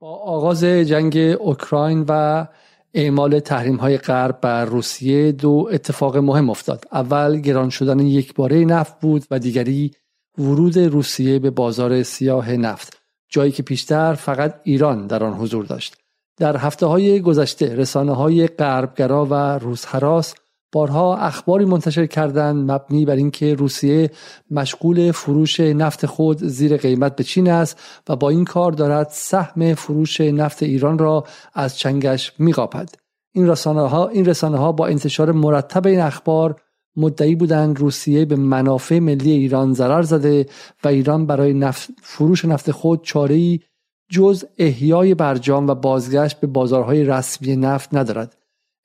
با آغاز جنگ اوکراین و اعمال تحریم های غرب بر روسیه دو اتفاق مهم افتاد. اول گران شدن یک باره نفت بود و دیگری ورود روسیه به بازار سیاه نفت جایی که پیشتر فقط ایران در آن حضور داشت. در هفته های گذشته رسانه های غربگرا و روزهراس بارها اخباری منتشر کردند مبنی بر اینکه روسیه مشغول فروش نفت خود زیر قیمت به چین است و با این کار دارد سهم فروش نفت ایران را از چنگش میقاپد. این رسانه ها این رسانه ها با انتشار مرتب این اخبار مدعی بودند روسیه به منافع ملی ایران ضرر زده و ایران برای نفت فروش نفت خود چاره جز احیای برجام و بازگشت به بازارهای رسمی نفت ندارد.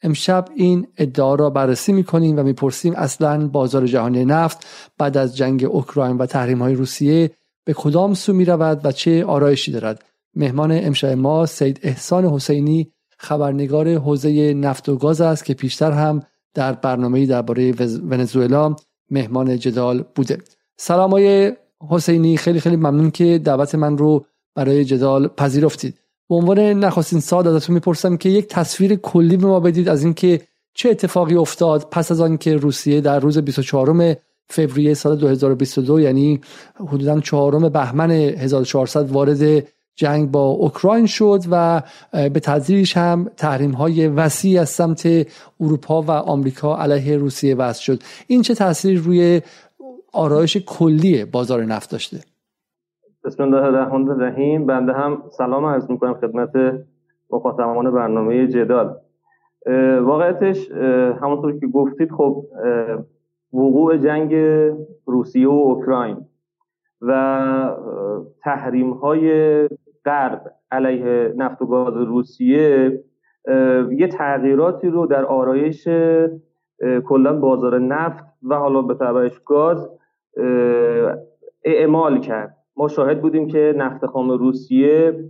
امشب این ادعا را بررسی می‌کنیم و می‌پرسیم اصلا بازار جهانی نفت بعد از جنگ اوکراین و تحریم های روسیه به کدام سو می رود و چه آرایشی دارد؟ مهمان امشب ما سید احسان حسینی خبرنگار حوزه نفت و گاز است که پیشتر هم در برنامه درباره ونزوئلا مهمان جدال بوده. سلام های حسینی خیلی خیلی ممنون که دعوت من رو برای جدال پذیرفتید. به عنوان نخستین سال ازتون می‌پرسم که یک تصویر کلی به ما بدید از اینکه چه اتفاقی افتاد پس از آنکه روسیه در روز 24 فوریه سال 2022 یعنی حدودا چهارم بهمن 1400 وارد جنگ با اوکراین شد و به تدریج هم تحریم های وسیع از سمت اروپا و آمریکا علیه روسیه وضع شد. این چه تاثیری روی آرایش کلی بازار نفت داشته؟ بسم الله الرحمن الرحیم بنده هم سلام عرض می‌کنم خدمت مخاطبان برنامه جدال. واقعیتش همونطور که گفتید خب وقوع جنگ روسیه و اوکراین و تحریم های غرب علیه نفت و گاز روسیه یه تغییراتی رو در آرایش کلا بازار نفت و حالا به تبعش گاز اعمال کرد. ما شاهد بودیم که نفت خام روسیه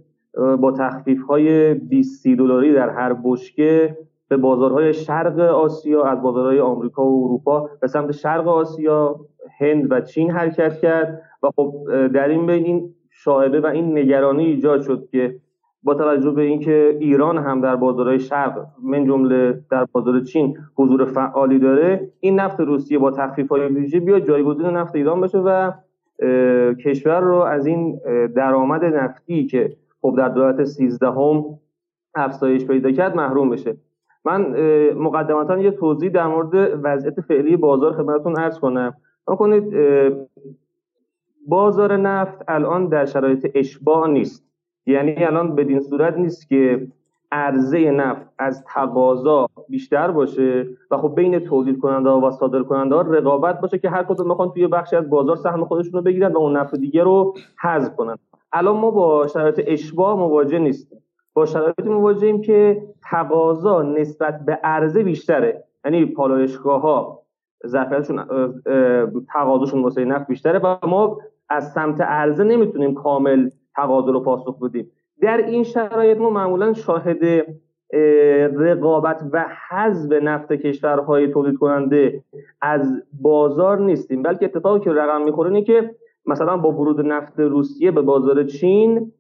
با تخفیف های 20 دلاری در هر بشکه به بازارهای شرق آسیا از بازارهای آمریکا و اروپا به سمت شرق آسیا هند و چین حرکت کرد و خب در این بین این شاهده و این نگرانی ایجاد شد که با توجه به اینکه ایران هم در بازارهای شرق من جمله در بازار چین حضور فعالی داره این نفت روسیه با تخفیف های ویژه بیاد جایگزین نفت ایران بشه و کشور رو از این درآمد نفتی که خب در دولت 13 هم افزایش پیدا کرد محروم بشه. من مقدمتا یه توضیح در مورد وضعیت فعلی بازار خدمتتون عرض کنم. کنید بازار نفت الان در شرایط اشباع نیست. یعنی الان بدین صورت نیست که عرضه نفت از تقاضا بیشتر باشه و خب بین تولید کننده و صادر کننده ها رقابت باشه که هر کدوم می‌خوان توی بخشی از بازار سهم خودشون رو بگیرن و اون نفت دیگه رو حذف کنن. الان ما با شرایط اشباع مواجه نیستیم. با شرایط مواجهیم که تقاضا نسبت به عرضه بیشتره. یعنی پالایشگاه ها ظرفیتشون تقاضاشون واسه نفت بیشتره و ما از سمت عرضه نمی‌تونیم کامل تقاضا رو پاسخ بدیم. در این شرایط ما معمولا شاهد رقابت و حذف نفت کشورهای تولید کننده از بازار نیستیم. بلکه اتفاقی که رقم می‌خوره اینه که مثلا با ورود نفت روسیه به بازار چین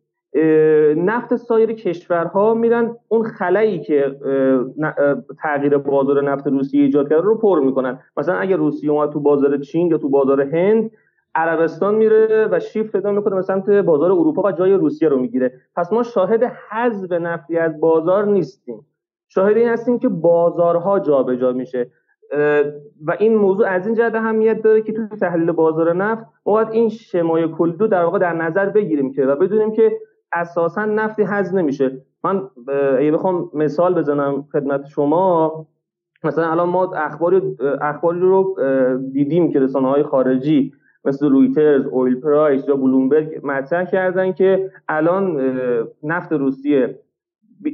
نفت سایر کشورها میرن اون خلایی که تغییر بازار نفت روسیه ایجاد کرده رو پر می‌کنن. مثلا اگر روسیه اومد تو بازار چین یا تو بازار هند عربستان میره و شیفت پیدا می‌کنه به سمت بازار اروپا و جای روسیه رو می‌گیره. پس ما شاهد حذف نفتی از بازار نیستیم. شاهد این هستیم که بازارها جابجا جا میشه و این موضوع از این جهت اهمیت داره که تو تحلیل بازار نفت ما باید این شمای کلی رو در واقع در نظر بگیریم که و بدونیم که اساسا نفتی حذف نمیشه. من اگه بخوام مثال بزنم خدمت شما مثلا الان ما اخباری اخباری رو دیدیم که رسانه های خارجی مثل رویترز، اویل پرایس یا بلومبرگ مطرح کردن که الان نفت روسیه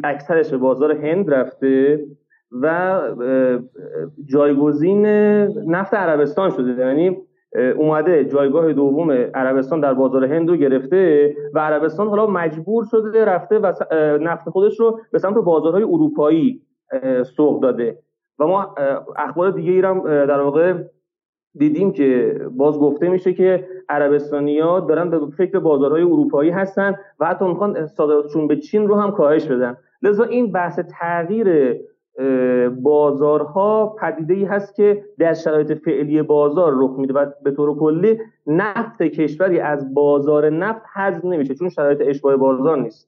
اکثرش به بازار هند رفته و جایگزین نفت عربستان شده. یعنی اومده جایگاه دوم عربستان در بازار هند رو گرفته و عربستان حالا مجبور شده رفته و نفت خودش رو به سمت بازارهای اروپایی سوق داده. و ما اخبار دیگه ای در واقع دیدیم که باز گفته میشه که عربستانیا دارن به فکر بازارهای اروپایی هستن و حتی می‌خوان صادراتشون به چین رو هم کاهش بدن. لذا این بحث تغییر بازارها پدیده ای هست که در شرایط فعلی بازار رخ میده و به طور کلی نفت کشوری از بازار نفت حذف نمیشه چون شرایط اشباه بازار نیست.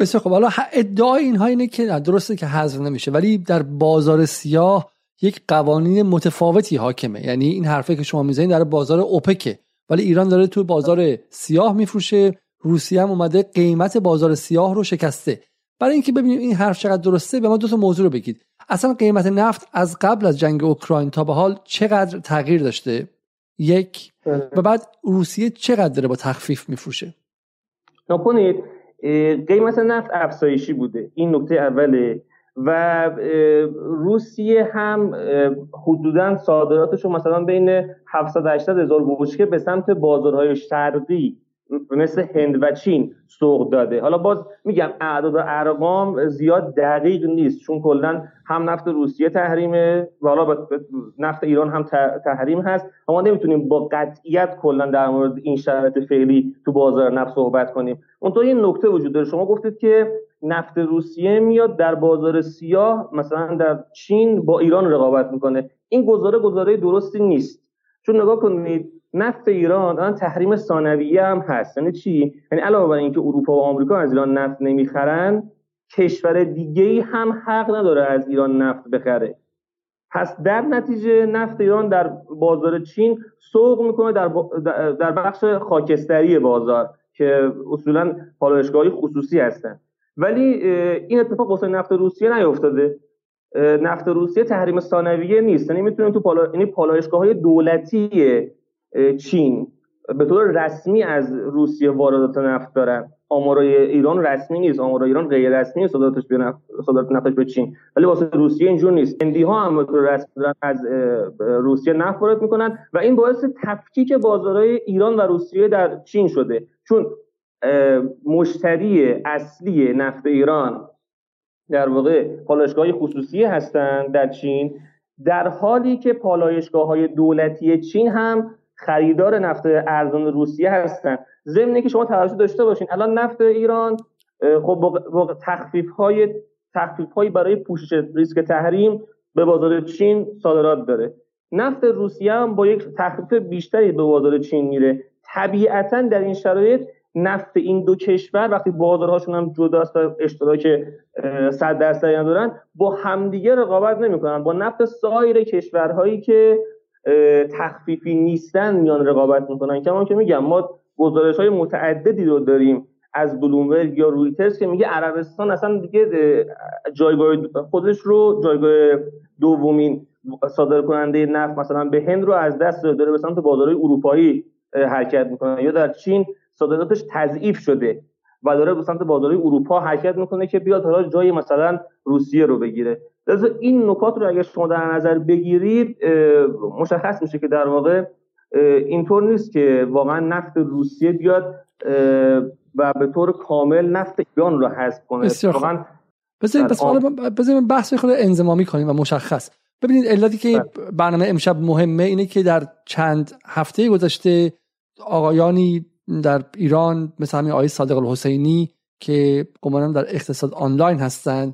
بسیار خب حالا ادعای اینها اینه که درسته که حذف نمیشه ولی در بازار سیاه یک قوانین متفاوتی حاکمه. یعنی این حرفه که شما می‌زنید در بازار اوپکه. ولی ایران داره توی بازار سیاه میفروشه. روسیه هم اومده قیمت بازار سیاه رو شکسته. برای اینکه ببینیم این حرف چقدر درسته به ما دو تا موضوع رو بگید. اصلا قیمت نفت از قبل از جنگ اوکراین تا به حال چقدر تغییر داشته؟ یک. و بعد روسیه چقدر داره با تخفیف میفروشه؟ نکنید قیمت نفت افزایشی بوده. این نکته اوله و روسیه هم حدودا صادراتش رو مثلا بین 700 800 هزار بشکه به سمت بازارهای شرقی مثل هند و چین سوق داده. حالا باز میگم اعداد و ارقام زیاد دقیق نیست چون کلا هم نفت روسیه تحریمه و حالا نفت ایران هم تحریم هست. ما نمی‌تونیم با قطعیت کلا در مورد این شرایط فعلی تو بازار نفت صحبت کنیم. اون این نکته وجود داره. شما گفتید که نفت روسیه میاد در بازار سیاه مثلا در چین با ایران رقابت می‌کنه. این گزاره گزاره درستی نیست. چون نگاه کنید نفت ایران الان تحریم ثانویه هم هست. یعنی چی؟ یعنی علاوه بر اینکه اروپا و آمریکا از ایران نفت نمی‌خرن کشور دیگه ای هم حق نداره از ایران نفت بخره. پس در نتیجه نفت ایران در بازار چین سوق می‌کنه در, در بخش خاکستری بازار که اصولا پالایشگاهی خصوصی هستن. ولی این اتفاق واسه نفت روسیه نیفتاده نفت روسیه تحریم ثانویه نیست. یعنی می‌تونیم تو پالا... یعنی پالایشگاه های دولتی چین به طور رسمی از روسیه واردات نفت دارن. آمارای ایران رسمی نیست. آمارای ایران غیر رسمی صادراتش به نفت صادرات نفتش به چین. ولی واسه روسیه اینجور نیست. هندی ها هم رسمی دارن از روسیه نفت وارد می‌کنن و این باعث تفکیک بازارهای ایران و روسیه در چین شده. چون مشتری اصلی نفت ایران در واقع پالایشگاه خصوصی هستند در چین در حالی که پالایشگاه های دولتی چین هم خریدار نفت ارزان روسیه هستن. ضمن که شما توجه داشته باشین الان نفت ایران خب با تخفیف های تخفیف هایی برای پوشش ریسک تحریم به بازار چین صادرات داره. نفت روسیه هم با یک تخفیف بیشتری به بازار چین میره. طبیعتا در این شرایط نفت این دو کشور وقتی بازارهاشون هم جداست و اشتراک 100 درصدی ندارن با همدیگه رقابت نمی‌کنن. با نفت سایر کشورهایی که تخفیفی نیستن میان رقابت می‌کنن. کما که میگم ما گزارش های متعددی رو داریم از بلومبرگ یا رویترز که میگه عربستان اصلا دیگه جایگاه خودش رو جایگاه دومین صادر کننده نفت مثلا به هند رو از دست داره به سمت بازارهای اروپایی حرکت می‌کنه. یا در چین صادراتش تضعیف شده و داره به سمت بازارهای اروپا حرکت می‌کنه که بیاد حالا جای مثلا روسیه رو بگیره. لذا این نکات رو اگر شما در نظر بگیرید مشخص میشه که در واقع اینطور نیست که واقعا نفت روسیه بیاد و به طور کامل نفت ایران رو حذف کنه. واقعا بذاریم بحث خود انزمامی کنیم و مشخص. ببینید علتی که بله. برنامه امشب مهمه اینه که در چند هفته گذشته آقایانی در ایران مثل همین آقای صادق الحسینی که گمانم در اقتصاد آنلاین هستن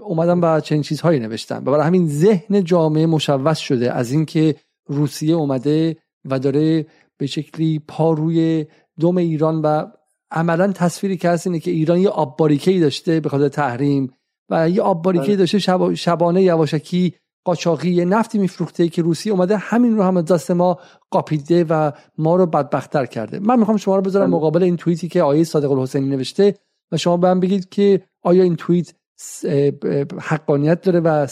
اومدن و چنین چیزهایی نوشتن و برای همین ذهن جامعه مشوش شده از اینکه روسیه اومده و داره به شکلی پا روی دوم ایران و عملا تصویری که هست اینه که ایران یه آب ای داشته به خاطر تحریم و یه آب ای بله. داشته شبانه یواشکی قاچاقی نفتی میفروخته که روسیه اومده همین رو هم از دست ما قاپیده و ما رو بدبختتر کرده. من می‌خوام شما رو بذارم بله. مقابل این توییتی که آیه صادق الحسینی نوشته و شما به بگید که آیا این توییت حقانیت داره و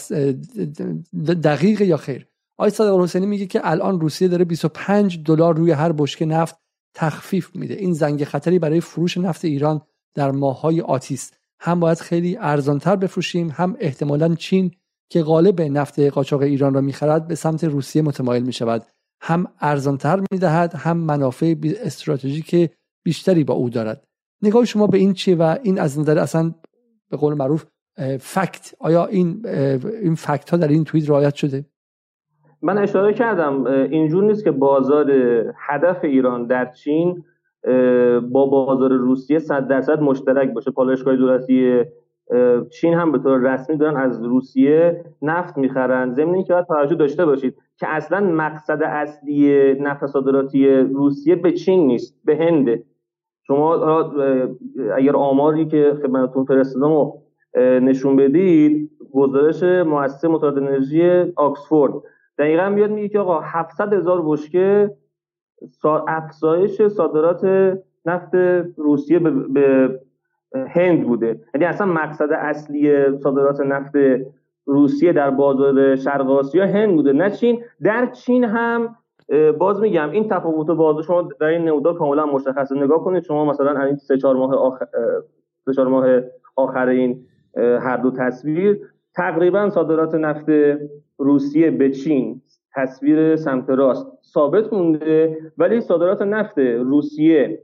دقیق یا خیر؟ آقای صادق الحسینی میگه که الان روسیه داره 25 دلار روی هر بشکه نفت تخفیف میده. این زنگ خطری برای فروش نفت ایران در ماهای آتیست. هم باید خیلی ارزانتر بفروشیم هم احتمالا چین که غالب نفت قاچاق ایران را می‌خرد به سمت روسیه متمایل می‌شود. هم ارزانتر می‌دهد هم منافع استراتژیک بیشتری با او دارد. نگاه شما به این چیه و این از نظر اصلا به قول معروف فکت. آیا این این فکت ها در این توییت رعایت شده؟ من اشاره کردم اینجور نیست که بازار هدف ایران در چین با بازار روسیه صد درصد مشترک باشه. پالایشگاه دولتی چین هم به طور رسمی دارن از روسیه نفت می‌خرن. ضمن که باید توجه داشته باشید که اصلا مقصد اصلی نفت صادراتی روسیه به چین نیست به هنده شما اگر آماری که خدمتتون فرستادم و نشون بدید گزارش مؤسسه متحد انرژی آکسفورد. دقیقا بیاد میگه که آقا 700 هزار بشکه افزایش صادرات نفت روسیه به هند بوده. یعنی اصلا مقصد اصلی صادرات نفت روسیه در بازار شرق آسیا هند بوده نه چین. در چین هم باز میگم این تفاوت باز شما در این نمودار کاملا مشخصه. نگاه کنید شما مثلا این سه چهار ماه آخر سه چهار ماه آخر این هر دو تصویر تقریبا صادرات نفت روسیه به چین تصویر سمت راست ثابت مونده ولی صادرات نفت روسیه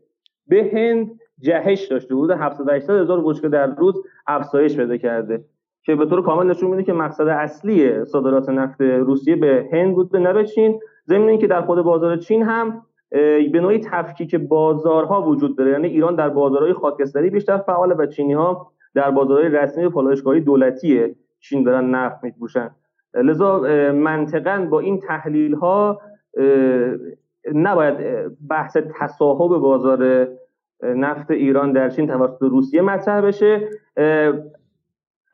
به هند جهش داشته 700 800 هزار بشکه در روز افزایش پیدا کرده. که به طور کامل نشون میده که مقصد اصلی صادرات نفت روسیه به هند بود نه چین. ضمن اینکه در خود بازار چین هم به نوعی تفکیک بازارها وجود داره. یعنی ایران در بازارهای خاکستری بیشتر فعال و چینی ها در بازارهای رسمی پالایشگاهی دولتی چین دارن نفت میفروشن. لذا منطقا با این تحلیل ها نباید بحث تصاحب بازار نفت ایران در چین توسط روسیه مطرح بشه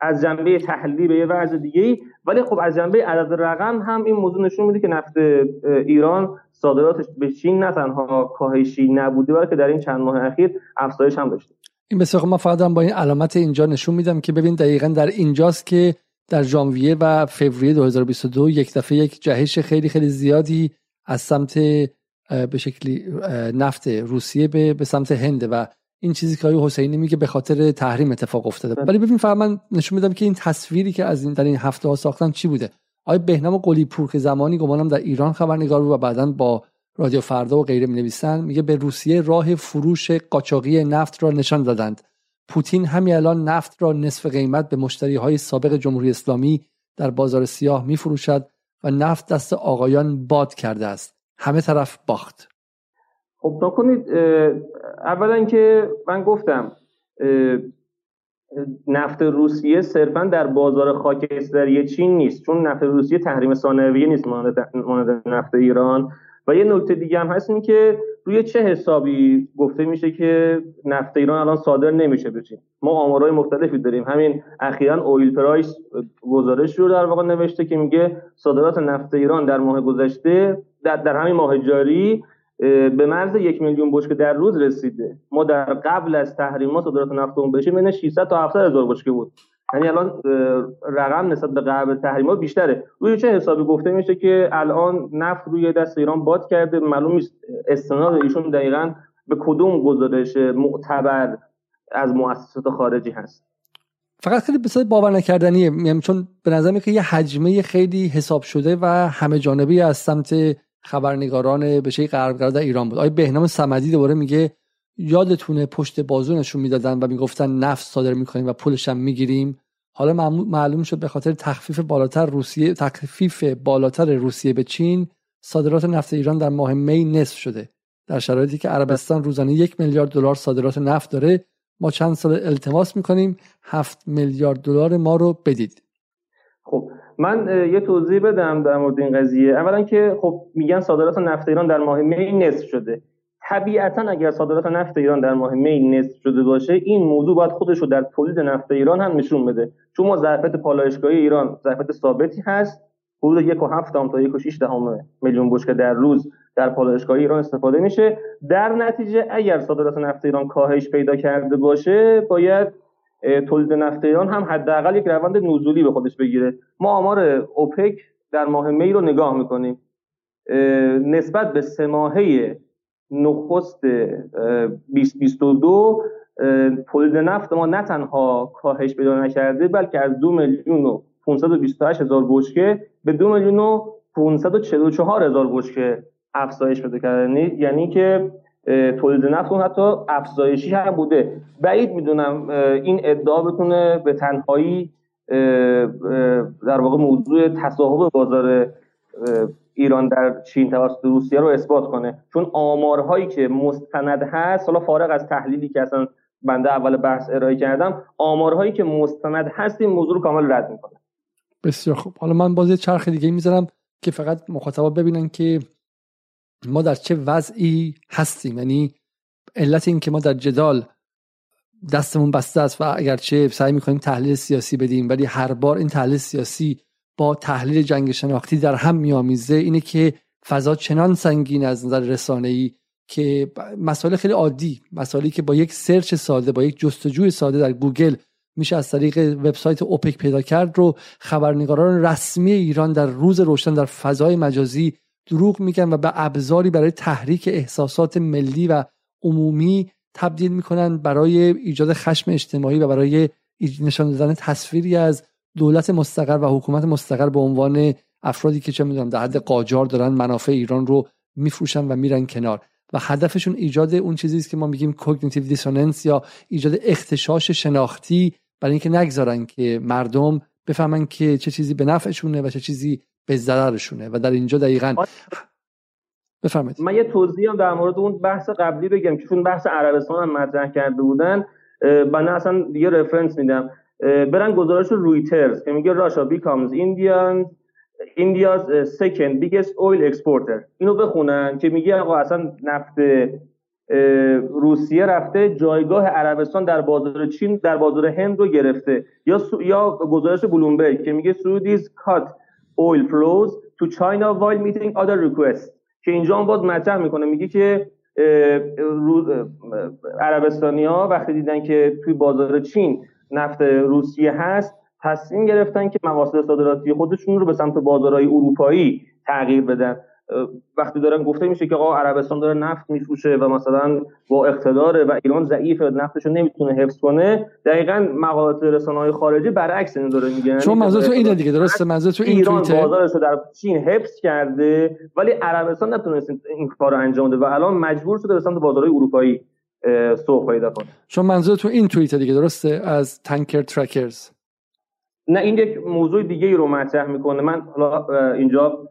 از جنبه تحلیلی به یه وضع دیگه ای ولی خب از جنبه عدد رقم هم این موضوع نشون میده که نفت ایران صادراتش به چین نه تنها کاهشی نبوده بلکه در این چند ماه اخیر افزایش هم داشته. این بسیار من فقط با این علامت اینجا نشون میدم که ببین دقیقا در اینجاست که در ژانویه و فوریه 2022 یک دفعه یک جهش خیلی خیلی زیادی از سمت به شکلی نفت روسیه به, به سمت هند و این چیزی که آقای حسینی میگه به خاطر تحریم اتفاق افتاده. بله. ولی ببین فقط من نشون میدم که این تصویری که از این در این هفته ها ساختن چی بوده؟ آقای بهنام قلی پور که زمانی گمانم در ایران خبرنگار بود و بعدا با رادیو فردا و غیره می نویسن میگه به روسیه راه فروش قاچاقی نفت را نشان دادند. پوتین همین الان نفت را نصف قیمت به مشتری های سابق جمهوری اسلامی در بازار سیاه می فروشد و نفت دست آقایان باد کرده است. همه طرف باخت. خب کنید اولا که من گفتم نفت روسیه صرفا در بازار خاکستری چین نیست چون نفت روسیه تحریم ثانویه نیست مانند نفت ایران. و یه نکته دیگه هم هست این که روی چه حسابی گفته میشه که نفت ایران الان صادر نمیشه به چین؟ ما آمارهای مختلفی داریم. همین اخیرا اویل پرایس گزارش رو در واقع نوشته که میگه صادرات نفت ایران در ماه گذشته در, در همین ماه جاری به مرز یک میلیون بشکه در روز رسیده. ما در قبل از تحریم صادرات نفت اون بشه بین 600 تا 700 هزار بشکه بود. یعنی الان رقم نسبت به قبل تحریم بیشتره. روی چه حسابی گفته میشه که الان نفت روی دست ایران باد کرده؟ معلوم نیست. استناد ایشون دقیقا به کدوم گزارش معتبر از مؤسسات خارجی هست. فقط خیلی بسیار باور نکردنیه. یعنی چون به نظر که یه حجمه خیلی حساب شده و همه جانبی از سمت خبرنگاران به شکلی در ایران بود. آقای بهنام صمدی دوباره میگه یادتونه پشت بازو نشون می‌دادن و می‌گفتن نفت صادر می‌کنیم و پولش هم می‌گیریم. حالا معلوم شد به خاطر تخفیف بالاتر روسیه تخفیف بالاتر روسیه به چین صادرات نفت ایران در ماه می نصف شده. در شرایطی که عربستان روزانه یک میلیارد دلار صادرات نفت داره ما چند سال التماس می‌کنیم هفت میلیارد دلار ما رو بدید. من یه توضیح بدم در مورد این قضیه. اولا که خب میگن صادرات نفت ایران در ماه می نصف شده. طبیعتا اگر صادرات نفت ایران در ماه می نصف شده باشه این موضوع باید خودش رو در تولید نفت ایران هم نشون بده. چون ما ظرفیت پالایشگاهی ایران ظرفیت ثابتی هست. حدود یک و هفت تا یک و شیش دهم میلیون بشکه در روز در پالایشگاه ایران استفاده میشه. در نتیجه اگر صادرات نفت ایران کاهش پیدا کرده باشه باید تولید نفت ایران هم حداقل یک روند نزولی به خودش بگیره. ما آمار اوپک در ماه می رو نگاه می‌کنیم. نسبت به سه ماهه نخست 2022 تولید نفت ما نه تنها کاهش پیدا نکرده بلکه از دو میلیون و 528 هزار بشکه به دو میلیون و 544 هزار بشکه افزایش پیدا کرده. یعنی که تولید نفت اون حتی افزایشی هم بوده. بعید می‌دونم این ادعا بتونه به تنهایی در واقع موضوع تصاحب بازار ایران در چین توسط روسیه رو اثبات کنه. چون آمارهایی که مستند هست حالا فارغ از تحلیلی که اصلا بنده اول بحث ارائه کردم آمارهایی که مستند هست این موضوع رو کامل رد می‌کنه. بسیار خوب. حالا من باز چرخ دیگه می‌ذارم که فقط مخاطبا ببینن که ما در چه وضعی هستیم. یعنی علت این که ما در جدال دستمون بسته است و اگرچه سعی می‌کنیم تحلیل سیاسی بدیم ولی هر بار این تحلیل سیاسی با تحلیل جنگ شناختی در هم میآمیزه اینه که فضا چنان سنگین از نظر رسانه ای که مسائل خیلی عادی مسائلی که با یک search ساده با یک جستجوی ساده در گوگل میشه از طریق وبسایت اوپک پیدا کرد رو خبرنگاران رسمی ایران در روز روشن در فضای مجازی دروغ میگن و به ابزاری برای تحریک احساسات ملی و عمومی تبدیل می‌کنن برای ایجاد خشم اجتماعی و برای نشان دادن تصویری از دولت مستقر و حکومت مستقر به عنوان افرادی که چه می‌دونم در حد قاجار دارن منافع ایران رو میفروشن و میرن کنار. و هدفشون ایجاد اون چیزی است که ما میگیم کوگنیتیو دیسوننس یا ایجاد اختشاش شناختی برای اینکه نگذارن که مردم بفهمن که چه چیزی به نفعشونه و چه چیزی به ضررشونه و در اینجا دقیقا بفرمایید. من یه توضیح هم در مورد اون بحث قبلی بگم که چون بحث عربستان هم مطرح کرده بودن من اصلا یه رفرنس میدم. برن گزارش رویترز که میگه راشا بیکامز ایندیان India's second biggest oil exporter. اینو بخونن که میگه آقا اصلا نفت روسیه رفته جایگاه عربستان در بازار چین در بازار هند رو گرفته. یا یا گزارش بلومبرگ که میگه سعودیز cut. Oil flows to China while meeting other requests. که اینجا هم باز مطرح می‌کنه. میگه که عربستانی ها وقتی دیدن که توی بازار چین نفت روسیه هست تصمیم گرفتن که مقاصد صادراتی خودشون رو به سمت بازارهای اروپایی تغییر بدن. وقتی دارن گفته میشه که آقا عربستان داره نفت میفروشه و مثلا با اقتداره و ایران ضعیفه نفتشو نمی‌تونه حفظ کنه دقیقا مقالات رسانه های خارجی برعکس این داره میگن. چون منظور تو اینه دیگه درسته؟ منظور تو این ایران بازارش رو در چین حفظ کرده ولی عربستان نتونست این کارو انجام بده و الان مجبور شده به سمت بازارهای اروپایی سوق پیدا کنه. چون منظور تو این توییت دیگه درسته؟ از تانکر ترکرز نه این یک موضوع دیگه ای رو مطرح می‌کنه. من حالا اینجا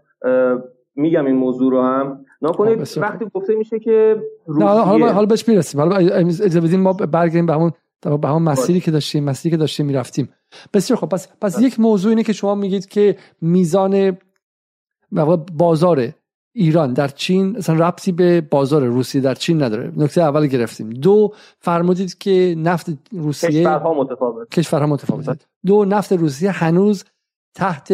میگم این موضوع رو هم. نکنید وقتی گفته میشه که روسیه... حالا حالا بهش می‌رسیم. حالا اجازه بدیم ما برگردیم به همون به همون مسیری که داشتیم مسیری که داشتیم می‌رفتیم. بسیار خب پس پس یک موضوع اینه که شما میگید که میزان بازار ایران در چین اصلا ربطی به بازار روسیه در چین نداره. نکته اول گرفتیم. دو فرمودید که نفت روسیه کشورها متفاوت. کشورها متفاوت دو نفت روسیه هنوز تحت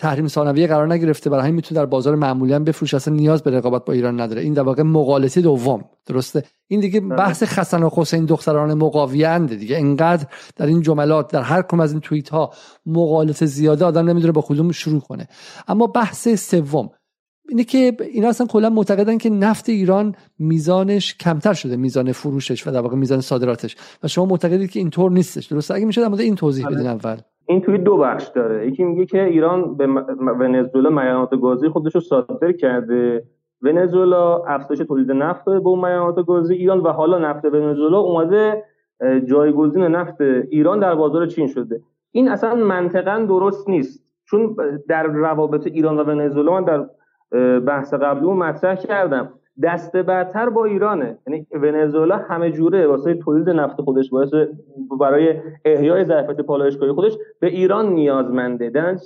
تحریم ثانویه قرار نگرفته. برای همین می‌تونه در بازار معمولی هم بفروشه. اصلا نیاز به رقابت با ایران نداره. این در واقع مقالطه دوم. درسته؟ این دیگه بله. بحث خسن و حسین دختران مقاویه دیگه. انقدر در این جملات در هر کم از این توییت ها مقالطه زیاده آدم نمی‌دونه با کدوم شروع کنه. اما بحث سوم. اینه که اینا اصلا کلا معتقدن که نفت ایران میزانش کمتر شده میزان فروشش و در واقع میزان صادراتش. و شما معتقدید که اینطور نیستش. درسته؟ اگه میشه در مورد این توضیح بدین اول. این توی دو بخش داره. یکی میگه که ایران به ونزوئلا معدنیات گازی خودش رو صادر کرده. ونزوئلا افزایش تولید نفت به اون معدنیات گازی ایران و حالا نفت ونزوئلا اومده جایگزین نفت ایران در بازار چین شده. این اصلا منطقا درست نیست. چون در روابط ایران و ونزوئلا من در بحث قبلی مطرح کردم. دست برتر با ایرانه. یعنی ونزوئلا همه جوره واسه تولید نفت خودش واسه برای احیای ظرفیت پالایشگاهی خودش به ایران نیازمنده. در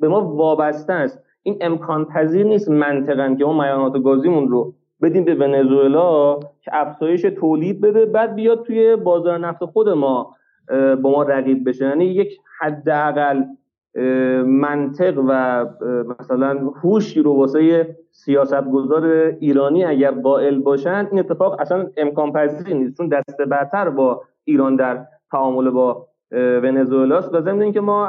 به ما وابسته است. این امکان پذیر نیست منطقا که ما میانات گازیمون رو بدیم به ونزوئلا که افزایش تولید بده بعد بیاد توی بازار نفت خود ما با ما رقیب بشه. یعنی یک حداقل منطق و مثلا هوشی رو واسه سیاستگزار ایرانی اگر قائل باشن این اتفاق اصلا امکان پذیر نیست. چون دست برتر با ایران در تعامل با ونزوئلاست و ضمن اینکه ما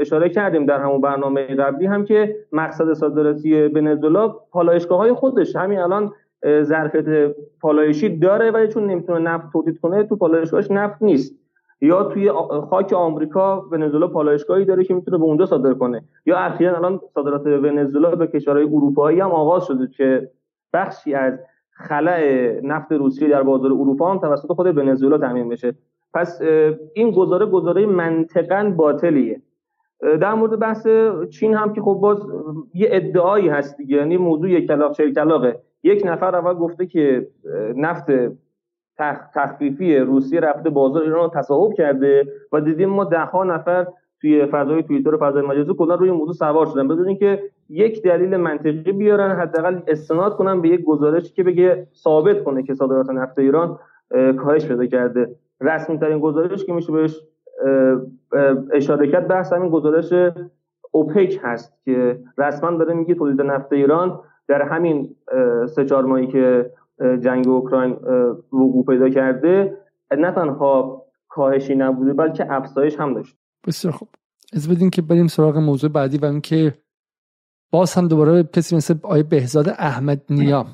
اشاره کردیم در همون برنامه قبلی هم که مقصد صادراتی ونزوئلا پالایشگاه های خودش. همین الان ظرفیت پالایشی داره ولی چون نمی‌تونه نفت تولید کنه تو پالایشگاهش نفت نیست. یا توی خاک آمریکا ونزوئلا پالایشگاهی داره که می‌تونه به اونجا صادر کنه. یا اخیرا الان صادرات ونزوئلا به کشورهای اروپایی هم آغاز شده که بخشی از خلع نفت روسیه در بازار اروپا هم توسط خود ونزوئلا تامین بشه. پس این گزاره گزاره منطقا باطلیه. در مورد بحث چین هم که خب باز یه ادعایی هست دیگه یعنی موضوع یک کلاق چهل کلاقه یک نفر اول گفته که نفت تخفیفی روسیه رفته بازار ایران رو تصاحب کرده و دیدیم ما ده ها نفر توی فضای توییتر و فضای مجازی کلا روی موضوع سوار شدن. بدون اینکه یک دلیل منطقی بیارن حداقل استناد کنن به یک گزارشی که بگه ثابت کنه که صادرات نفت ایران کاهش پیدا کرده. رسمی ترین گزارش که میشه بهش اشاره کرد بحث همین گزارش اوپک هست که رسما داره میگه تولید نفت ایران در همین سه چهار ماهی که جنگ اوکراین وقوع پیدا کرده. نه تنها کاهشی نبوده بلکه افزایش هم داشت. بسیار خوب. از بدین که بریم سراغ موضوع بعدی و اینکه باز هم دوباره کسی مثل آیه بهزاد احمد نیا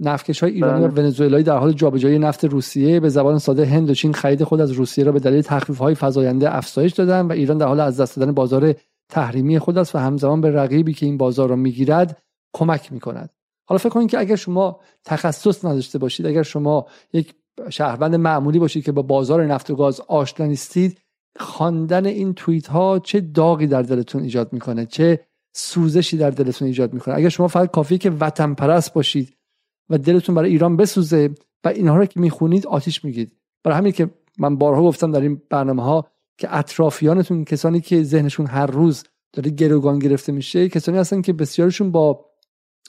نفتکش های ایرانی و بله. ونزوئلایی در حال جابجایی نفت روسیه به زبان ساده هند و چین خرید خود از روسیه را به دلیل تخفیف های فزاینده افزایش دادن و ایران در حال از دست دادن بازار تحریمی خود است و همزمان به رقیبی که این بازار را می‌گیرد کمک می‌کند. حالا فکر کنید که اگر شما تخصص نداشته باشید اگر شما یک شهروند معمولی باشید که با بازار نفت و گاز آشنا نیستید خواندن این توییت ها چه داغی در دلتون ایجاد می‌کنه؟ چه سوزشی در دلتون ایجاد می‌کنه؟ اگر شما فقط کافی که وطن پرست باشید و دلتون برای ایران بسوزه و اینها رو که می‌خونید آتیش میگید برای همین که من بارها گفتم در این برنامه ها که اطرافیانتون کسانی که ذهنشون هر روز داره گروگان گرفته میشه کسانی هستن که بسیارشون با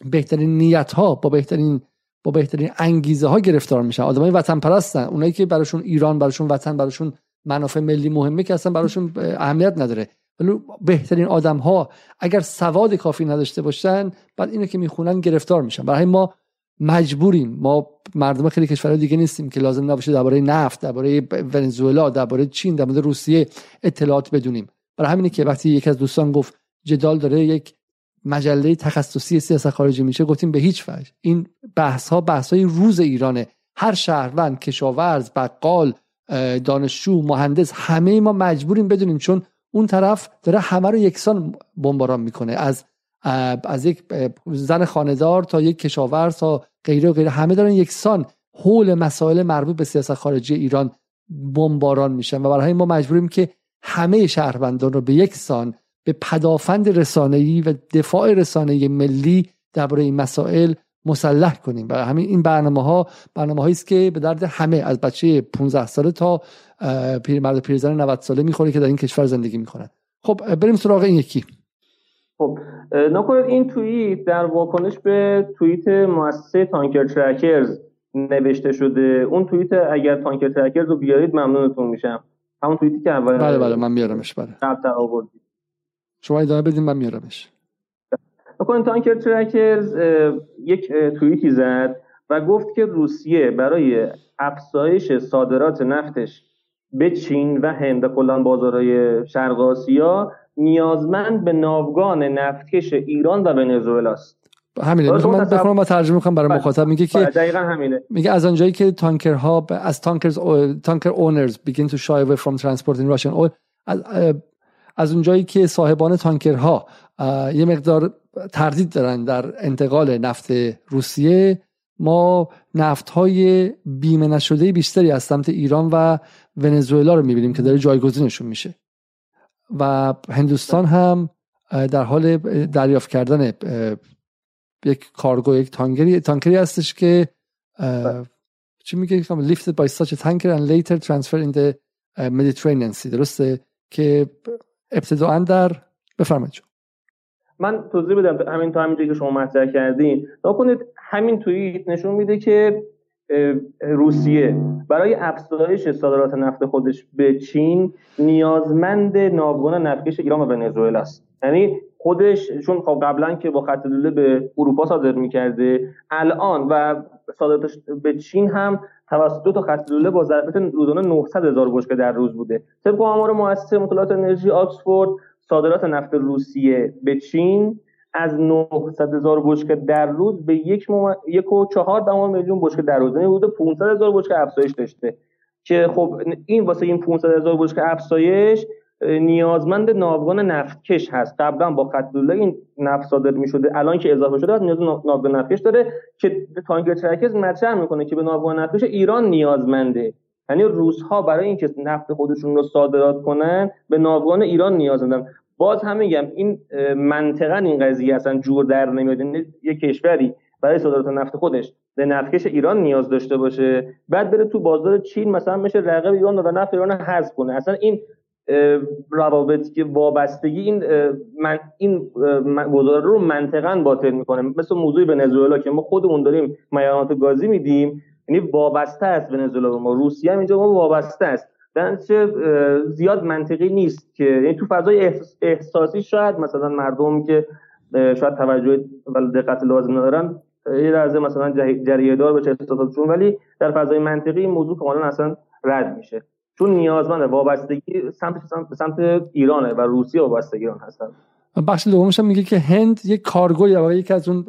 بهترین نیت ها با بهترین با بهترین انگیزه ها گرفتار میشن. آدمای وطن پرستن اونایی که براشون ایران براشون وطن براشون منافع ملی مهمه که اصلا براشون اهمیت نداره. ولی بهترین آدم ها اگر سواد کافی نداشته باشن بعد اینو که می‌خونن گرفتار میشن. برای ما مجبوریم. ما مردم خیلی کشورهای دیگه نیستیم که لازم نباشه درباره نفت درباره ونزوئلا درباره چین درباره روسیه اطلاعات بدونیم. برای همینه که وقتی یکی از دوستان گفت جدال داره یک مجله تخصصی سیاست خارجی میشه گفتیم به هیچ وجه. این بحث ها بحث های روز ایرانه. هر شهروند کشاورز بقال دانشجو مهندس همه ما مجبوریم بدونیم چون اون طرف داره همه رو یکسان بمباران می‌کنه. از از یک زن خاندار تا یک کشاورز تا غیره و غیره همه دارن یکسان حول مسائل مربوط به سیاست خارجی ایران بمباران میشن. و برای ما مجبوریم که همه شهروندان رو به یک سان به پدافند رسانه‌ای و دفاع رسانه‌ای ملی درباره این مسائل مسلح کنیم. و همین این برنامه ها برنامه است که به درد همه از بچه 15 ساله تا پیرمرد پیرزن 90 ساله می‌خوره که در این کشور زندگی می‌کنن. خب بریم سراغ این یکی. خب نکنید این توییت در واکنش به توییت مؤسسه تانکر ترکرز نوشته شده. اون توییت اگر تانکر ترکرز رو بیارید ممنونتون میشم. همون توییتی که اول بله بله من میارمش بله. شما ادامه بدین من میارمش. نکنید تانکر ترکرز یک توییتی زد و گفت که روسیه برای افزایش صادرات نفتش به چین و هند کلا بازارهای شرق آسیا نیازمند به ناوگان نفتکش ایران و ونزوئلا است. همینه. من بخونم با ترجمه کنم برای بله. مخاطب. میگه که بله، دقیقا همینه. میگه از آنجایی که تانکرها از تانکرز تانکر اونرز begin to shy away from transporting Russian oil از, از اونجایی که صاحبان تانکرها یه مقدار تردید دارن در انتقال نفت روسیه ما نفت های بیمه نشده بیشتری از سمت ایران و ونزوئلا رو می‌بینیم که داره جایگزینشون میشه. و هندوستان هم در حال دریافت کردن یک کارگو یک تانکری تانکری هستش که چی میگه؟ lifted by such a tanker and later transferred in the Mediterranean Sea درسته؟ که ابتداعا در بفرمایید من توضیح بدم همین تا همینجایی که شما مطرح کردین. کنید همین توییت نشون میده که روسیه برای افزایش صادرات نفت خودش به چین نیازمند ناوگان نفتکش ایران و ونزوئلا است. یعنی خودش چون خب قبلا که با خط لوله به اروپا صادر می‌کرده الان و صادراتش به چین هم توسط دو تا خط لوله با ظرفیت روزانه 900 هزار بشکه در روز بوده. طبق آمار مؤسسه مطالعات انرژی آکسفورد صادرات نفت روسیه به چین از 900 هزار بشکه در روز به یک, مم... یک و چهار میلیون بشکه در روز. یعنی حدود 500 هزار بشکه افزایش داشته. که خب این واسه این 500 هزار بشکه افزایش نیازمند ناوگان نفتکش هست. قبلا با خط این نفت صادر می شده الان که اضافه شده نیاز ناوگان نفتکش داره که تانکر ترکز مطرح می‌کنه که به ناوگان نفتکش ایران نیازمنده. یعنی روزها برای اینکه نفت خودشون رو صادرات کنن به ناوگان ایران نیاز دارن. باز هم میگم این منطقا این قضیه اصلا جور در نمیاد. یعنی یه کشوری برای صادرات نفت خودش به نفتکش ایران نیاز داشته باشه بعد بره تو بازار چین مثلا میشه رقیب ایران و نفت ایران حذف کنه. اصلا این روابطی که وابستگی این من این گزاره رو منطقا باطل می‌کنه. مثل موضوع ونزوئلا که ما خودمون داریم میانات گازی میدیم یعنی وابسته است ونزوئلا ما. روسیه هم اینجا ما وابسته است. درنچه زیاد منطقی نیست که یعنی تو فضای احساسی شاید مثلا مردم که شاید توجه و دقت لازم ندارن یه لحظه مثلا جریه دار بشه احساساتشون ولی در فضای منطقی این موضوع کاملا اصلا رد میشه. چون نیازمند وابستگی سمت سمت, سمت ایرانه و روسیه وابستگی ایران هستن. بخش دومش هم میگه که هند یک کارگوی یا یکی از اون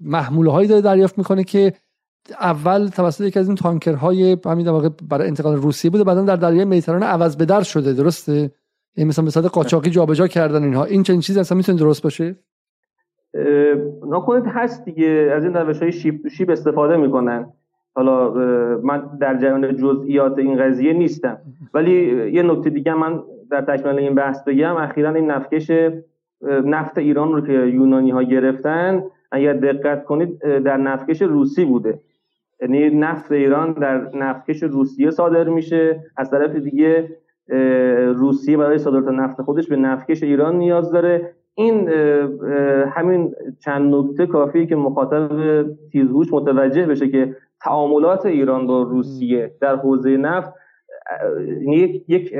محموله هایی داره دریافت می‌کنه که اول توسط یکی از این تانکرهای همین در واقع برای انتقال روسیه بوده بعدا در دریای مدیترانه عوض به در شده درسته؟ این یعنی مثلا به صورت قاچاقی جابجا کردن اینها. این چنین چیزی اصلا می‌تونه درست باشه؟ نکنید هست دیگه. از این روش های شیپ تو شیپ استفاده می‌کنن. حالا من در جریان جزئیات این قضیه نیستم. ولی یه نکته دیگه من در تکمیل این بحث بگم. اخیرا این نفکش نفت ایران رو که یونانی ها گرفتن اگر دقت کنید در نفکش روسی بوده. یعنی نفت ایران در نفکش روسیه صادر میشه. از طرف دیگه روسیه برای صادرات نفت خودش به نفکش ایران نیاز داره. این همین چند نکته کافیه که مخاطب تیزهوش متوجه بشه که تعاملات ایران با روسیه در حوزه نفت یک, یک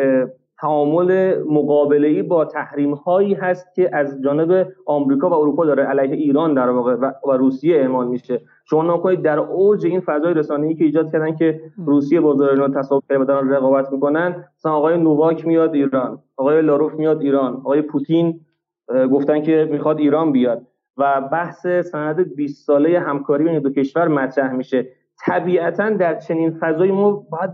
تعامل مقابله ای با تحریم هایی هست که از جانب آمریکا و اروپا داره علیه ایران در واقع و, روسیه اعمال میشه. شما نکنید در اوج این فضای رسانه‌ای که ایجاد کردن که روسیه بازار ایران تصاحب کرده دارن رقابت می‌کنن مثلا آقای نوواک میاد ایران آقای لاروف میاد ایران آقای پوتین گفتن که می‌خواد ایران بیاد. و بحث سند 20 ساله همکاری بین دو کشور مطرح میشه. طبیعتا در چنین فضایی ما باید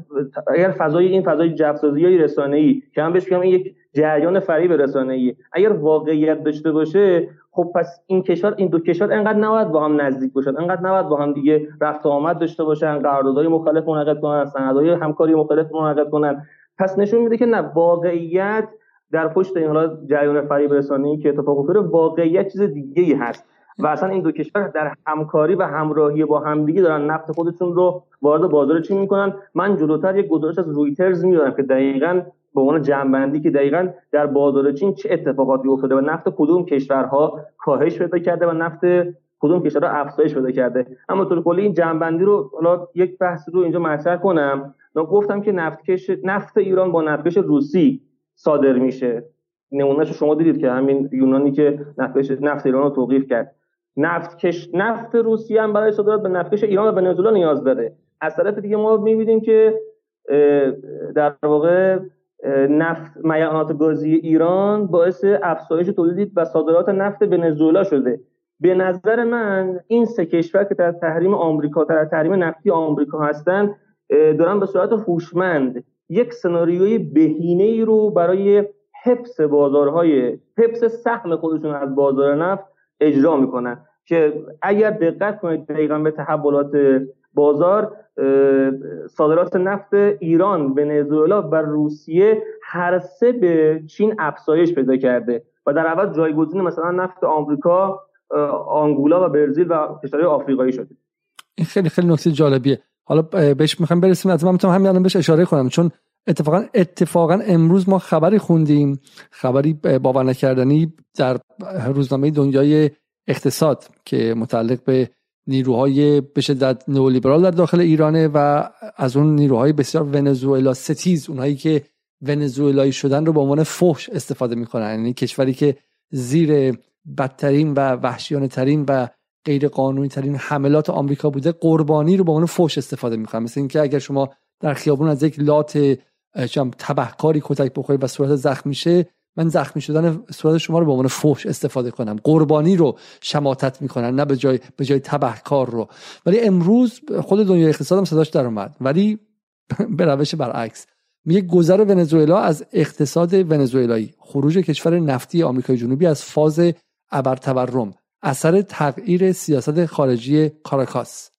اگر فضای این فضای جفسازی یا رسانه ای که من بهش این یک جریان فریب رسانه ای اگر واقعیت داشته باشه خب پس این کشور این دو کشور انقدر نباید با هم نزدیک باشن انقدر نباید با هم دیگه رفت آمد داشته باشن قراردادهای مختلف منعقد کنن سندهای همکاری مختلف منعقد کنن. پس نشون میده که نه واقعیت در پشت این حالا جریان فریب رسانه‌ای که اتفاق افتاده واقعیت چیز دیگه ای هست. و اصلا این دو کشور در همکاری و همراهی با همدیگه دارن نفت خودشون رو وارد بازار چین می‌کنن. من جلوتر یک گزارش از رویترز میدارم که دقیقا به عنوان جنبندی که دقیقا در بازار چین چه اتفاقاتی افتاده و نفت کدوم کشورها کاهش پیدا کرده و نفت کدوم کشورها افزایش پیدا کرده. اما طور کلی این جنبندی رو حالا یک بحث رو اینجا مطرح کنم. گفتم که نفت نفت ایران با نفتکش روسی صادر میشه. نمونهش شما دیدید که همین یونانی که نفت نفت ایران رو توقیف کرد. نفت کش نفت روسیه هم برای صادرات به نفتکش ایران و ونزوئلا نیاز داره. از طرف دیگه ما می‌بینیم که در واقع نفت میانات گازی ایران باعث افزایش تولید و صادرات نفت ونزوئلا شده. به نظر من این سه کشور که در تحریم آمریکا در تحریم نفتی آمریکا هستن دارن به صورت هوشمند یک سناریوی بهینه ای رو برای حفظ بازارهای حفظ سهم خودشون از بازار نفت اجرا می‌کنن که اگر دقت کنید دقیقا به تحولات بازار صادرات نفت ایران ونزوئلا و روسیه هر سه به چین افزایش پیدا کرده و در عوض جایگزین مثلا نفت آمریکا آنگولا و برزیل و کشورهای آفریقایی شده. این خیلی خیلی نکته جالبیه. حالا بهش می‌خوام برسیم از من می‌تونم همین الان بهش اشاره کنم. چون اتفاقا اتفاقا امروز ما خبری خوندیم خبری باور نکردنی در روزنامه دنیای اقتصاد که متعلق به نیروهای به شدت نئولیبرال در داخل ایرانه و از اون نیروهای بسیار ونزوئلا ستیز اونهایی که ونزوئلایی شدن رو به عنوان فحش استفاده می‌کنن. یعنی کشوری که زیر بدترین و وحشیانه ترین و غیر قانونی ترین حملات آمریکا بوده قربانی رو به عنوان فحش استفاده می‌کنن. مثل اینکه اگر شما در خیابون از یک لات تبهکاری کتک بخورید و صورت زخم میشه من زخمی شدن صورت شما رو به عنوان فحش استفاده کنم. قربانی رو شماتت می‌کنن نه به جای به جای تبهکار رو. ولی امروز خود دنیای اقتصاد هم صداش در اومد. ولی به روش برعکس. میگه گذر ونزوئلا از اقتصاد ونزوئلایی. خروج کشور نفتی آمریکای جنوبی از فاز ابر تورم اثر تغییر سیاست خارجی کاراکاس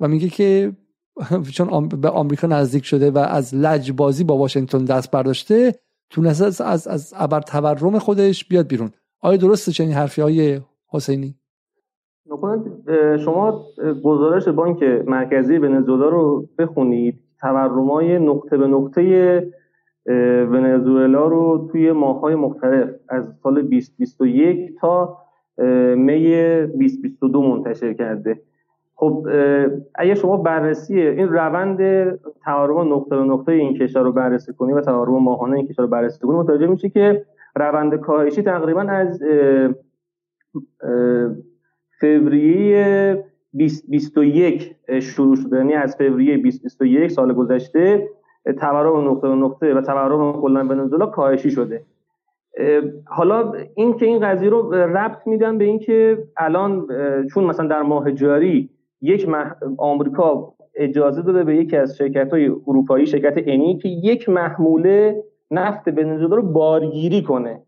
و میگه که چون به آمریکا نزدیک شده و از لجبازی با واشنگتن دست برداشته تونسته از از از ابر تورم خودش بیاد بیرون. آیا درسته چنین حرفی های حسینی؟ شما گزارش بانک مرکزی ونزوئلا رو بخونید. تورمای نقطه به نقطه ونزوئلا رو توی ماههای مختلف از سال 2021 تا می 2022 منتشر کرده. خب اگه شما بررسی این روند تورم نقطه به نقطه این کشور رو بررسی کنی و تورم ماهانه این کشور رو بررسی کنی متوجه میشه که روند کاهشی تقریبا از فوریه 2021 شروع شده. یعنی از فوریه 2021 سال گذشته تورم نقطه به نقطه و تورم کلا ونزوئلا کاهشی شده. حالا این که این قضیه رو ربط میدن به اینکه الان چون مثلا در ماه جاری یک مح... آمریکا اجازه داده به یکی از شرکت های اروپایی شرکت انی که یک محموله نفت ونزوئلا رو بارگیری کنه.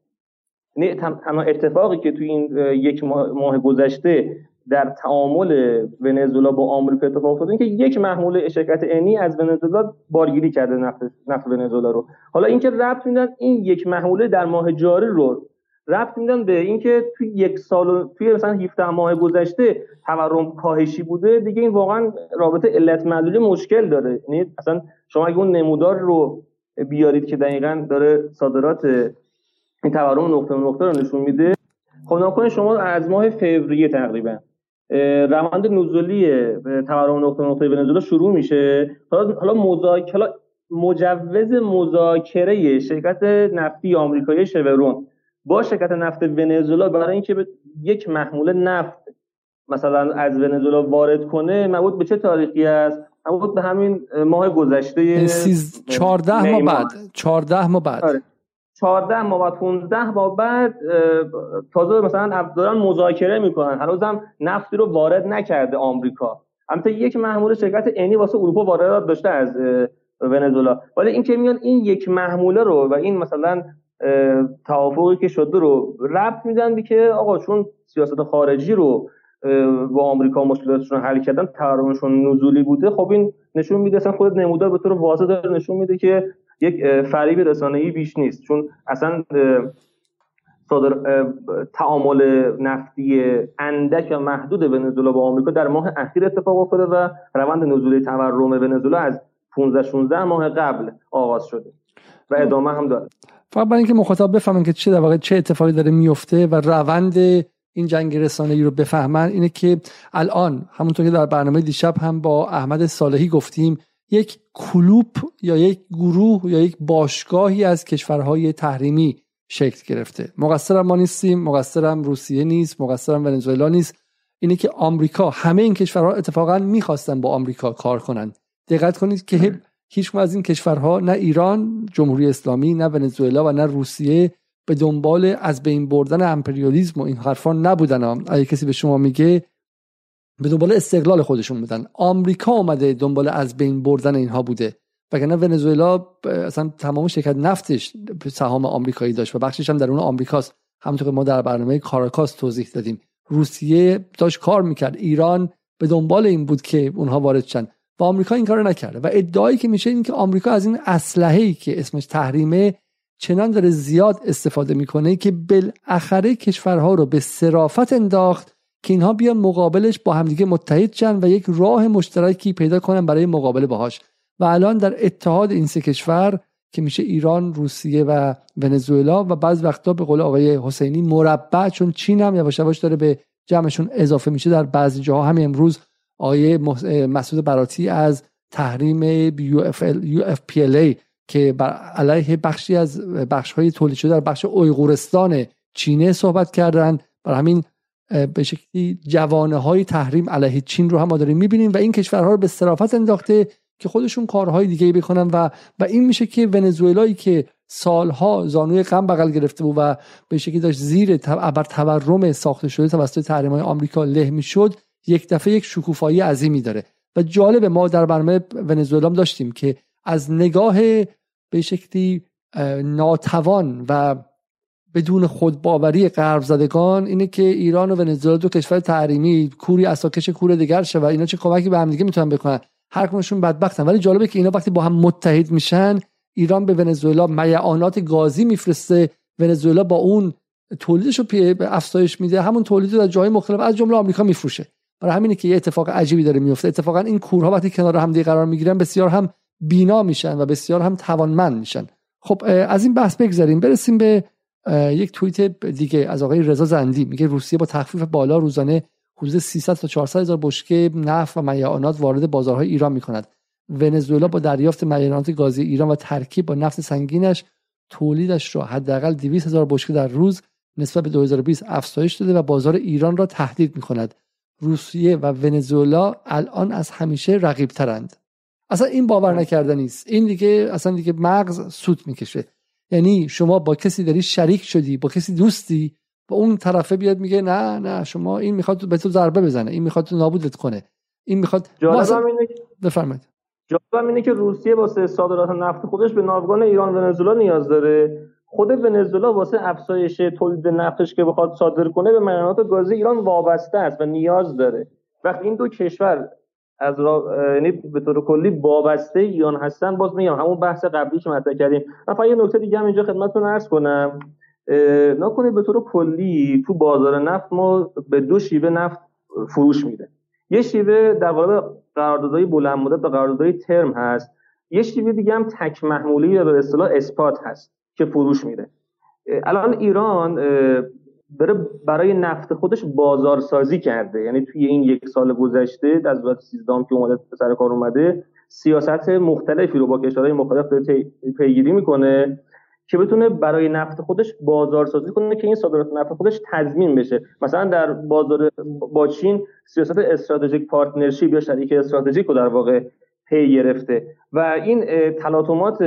یعنی تنها اتفاقی که توی این یک ماه گذشته در تعامل ونزوئلا با آمریکا اتفاق افتاد. اینکه یک محموله شرکت انی از ونزوئلا بارگیری کرده نفت نفت ونزوئلا رو. حالا اینکه ربط میدن این یک محموله در ماه جاری رو ربط میدن به اینکه توی یک سال توی مثلا 17 ماه گذشته تورم کاهشی بوده. دیگه این واقعا رابطه علت معلولی مشکل داره. یعنی اصلا شما اگه اون نمودار رو بیارید که دقیقا داره صادرات این تورم نقطه نقطه رو نشون میده خب شما از ماه فوریه تقریبا روند نزولی تورم نقطه نقطه ونزوئلا شروع میشه. حالا حالا مذاکره مجوز مذاکره شرکت نفتی آمریکایی شورون با شرکت نفت ونزوئلا برای اینکه یک محموله نفت مثلا از ونزوئلا وارد کنه مربوط به چه تاریخی است؟ مربوط به همین ماه گذشته 14 ماه بعد. 14 ماه بعد. آره. 14 ماه بعد 15 ماه بعد تازه مثلا دارن مذاکره می‌کنن. هنوزم نفتی رو وارد نکرده آمریکا. البته یک محمول شرکت انی واسه اروپا واردات داشته از ونزوئلا. ولی این که میان این یک محموله رو و این مثلا توافقی که شده رو ربط میدن به که آقا چون سیاست خارجی رو با آمریکا مشکلاتشون حل کردن تورمشون نزولی بوده خب این نشون میده اصلا خود نمودار به طور واضح داره نشون میده که یک فریب رسانه‌ای بیش نیست. چون اصلا صادر تعامل نفتی اندک و محدود ونزوئلا با آمریکا در ماه اخیر اتفاق افتاده و روند نزول تورم ونزوئلا از 15 16 ماه قبل آغاز شده و ادامه هم داره فقط برای اینکه مخاطب بفهمن که چه در واقع چه اتفاقی داره میفته و روند این جنگ رسانه‌ای رو بفهمن اینه که الان همونطور که در برنامه دیشب هم با احمد صالحی گفتیم یک کلوپ یا یک گروه یا یک باشگاهی از کشورهای تحریمی شکل گرفته. مقصرم ما نیستیم مقصرم روسیه نیست مقصرم ونزوئلا نیست. اینه که آمریکا همه این کشورها اتفاقا می‌خواستن با آمریکا کار کنن. دقت کنید که هیچ از این کشورها نه ایران جمهوری اسلامی نه ونزوئلا و نه روسیه به دنبال از بین بردن امپریالیسم و این حرفا نبودن. اگه کسی به شما میگه به دنبال استقلال خودشون بودن. آمریکا اومده دنبال از بین بردن اینها بوده. وگرنه ونزوئلا اصلا تمام شرکت نفتش سهام آمریکایی داشت و بخشش هم در اون آمریکاست. همونطور که ما در برنامه کاراکاس توضیح دادیم. روسیه داشت کار می‌کرد. ایران به دنبال این بود که اونها وارد شن. و آمریکا این کارو نکرده. و ادعایی که میشه این که آمریکا از این اسلحه‌ای که اسمش تحریمه چنان داره زیاد استفاده می‌کنه که بالاخره کشورها رو به صرافت انداخت که اینها بیان مقابلش با همدیگه متحد شن و یک راه مشترکی پیدا کنن برای مقابله باهاش. و الان در اتحاد این سه کشور که میشه ایران، روسیه و ونزوئلا و بعض وقتا به قول آقای حسینی مربع چون چین هم یواش یواش داره به جمعشون اضافه میشه در بعضی جاها. همین امروز آقای مسعود براتی از تحریم UFPLA که بر علیه بخشی از بخش های تولید شده در بخش اویغورستان چینه صحبت کردن. بر همین به شکلی جوانه های تحریم علیه چین رو هم ما داریم می‌بینیم و این کشورها رو به صرافت انداخته که خودشون کارهای دیگه بکنن و و این میشه که ونزوئلایی که سالها زانوی غم بغل گرفته بود و به شکلی داشت زیر ابر تورم ساخته شده توسط تحریم های آمریکا له می‌شد یک دفعه یک شکوفایی عظیمی داره. و جالب ما در برنامه ونزوئلا داشتیم که از نگاه به شکلی ناتوان و بدون خودباوری غرب زدگان اینه که ایران و ونزوئلا دو کشور تحریمی کوری اساکش کور دیگر شه و اینا چه کمکی به هم دیگه می‌تونن بکنن؟ هر کنشون بدبختن. ولی جالبه که اینا وقتی با هم متحد میشن ایران به ونزوئلا میعانات گازی میفرسته. ونزوئلا با اون تولیدش رو افزایش میده. همون تولید رو در جای مختلف از جمله آمریکا میفروشه. برای همینه که یه اتفاق عجیبی داره میفته. اتفاقا این کورها وقتی کنار هم قرار می‌گیرن بسیار هم بینا میشن و بسیار هم توانمند میشن. خب از این بحث بگذاریم برسیم به یک توییت دیگه از آقای رضا زندی. میگه روسیه با تخفیف بالا روزانه حدود 300 تا 400 هزار بشکه نفت و میعانات وارد بازارهای ایران می‌کند. ونزوئلا با دریافت میعانات گازی ایران و ترکیب با نفت سنگینش تولیدش را حداقل 200 هزار بشکه در روز نسبت به 2020 افزایش داده و بازار ایران را تهدید می‌کند. روسیه و ونزوئلا الان از همیشه رقیب ترند اصلا این باور نکردنی است. این دیگه اصلا دیگه مغز سوت می‌کشه. یعنی شما با کسی داری شریک شدی با کسی دوستی و اون طرفه بیاد میگه نه نه شما این می‌خواد به تو ضربه بزنه این می‌خواد تو نابودت کنه این می‌خواد جالبم اینه بفرمایید. جالبم اینه که روسیه واسه صادرات نفت خودش به ناوگان ایران ونزوئلا نیاز داره. خود ونزوئلا واسه افزایش تولید نفتش که بخواد صادر کنه به منابع گازی ایران وابسته است و نیاز داره. وقتی این دو کشور از را... یعنی به طور کلی وابسته ایران هستن. باز میگم همون بحث قبلی که مطرح کردیم. من یه نکته دیگه هم اینجا خدمتتون عرض کنم. نکنید به طور کلی تو بازار نفت ما به دو شیوه نفت فروش میده. یه شیوه در واقع قراردادهای بلند مدت و قراردادهای ترم هست. یه شیوه دیگه هم تک محمولی یا به اصطلاح اسپات هست که فروش میره الان ایران برای نفت خودش بازارسازی کرده. یعنی توی این یک سال گذشته از وقت 13 که اومده سر کار اومده سیاست مختلفی رو با کشورهای مختلف پیگیری می‌کنه که بتونه برای نفت خودش بازارسازی کنه که این صادرات نفت خودش تضمین بشه. مثلا در بازار با چین سیاست strategic partnership یا شریک استراتژیک رو در واقع پی گرفته. و این تلاطمات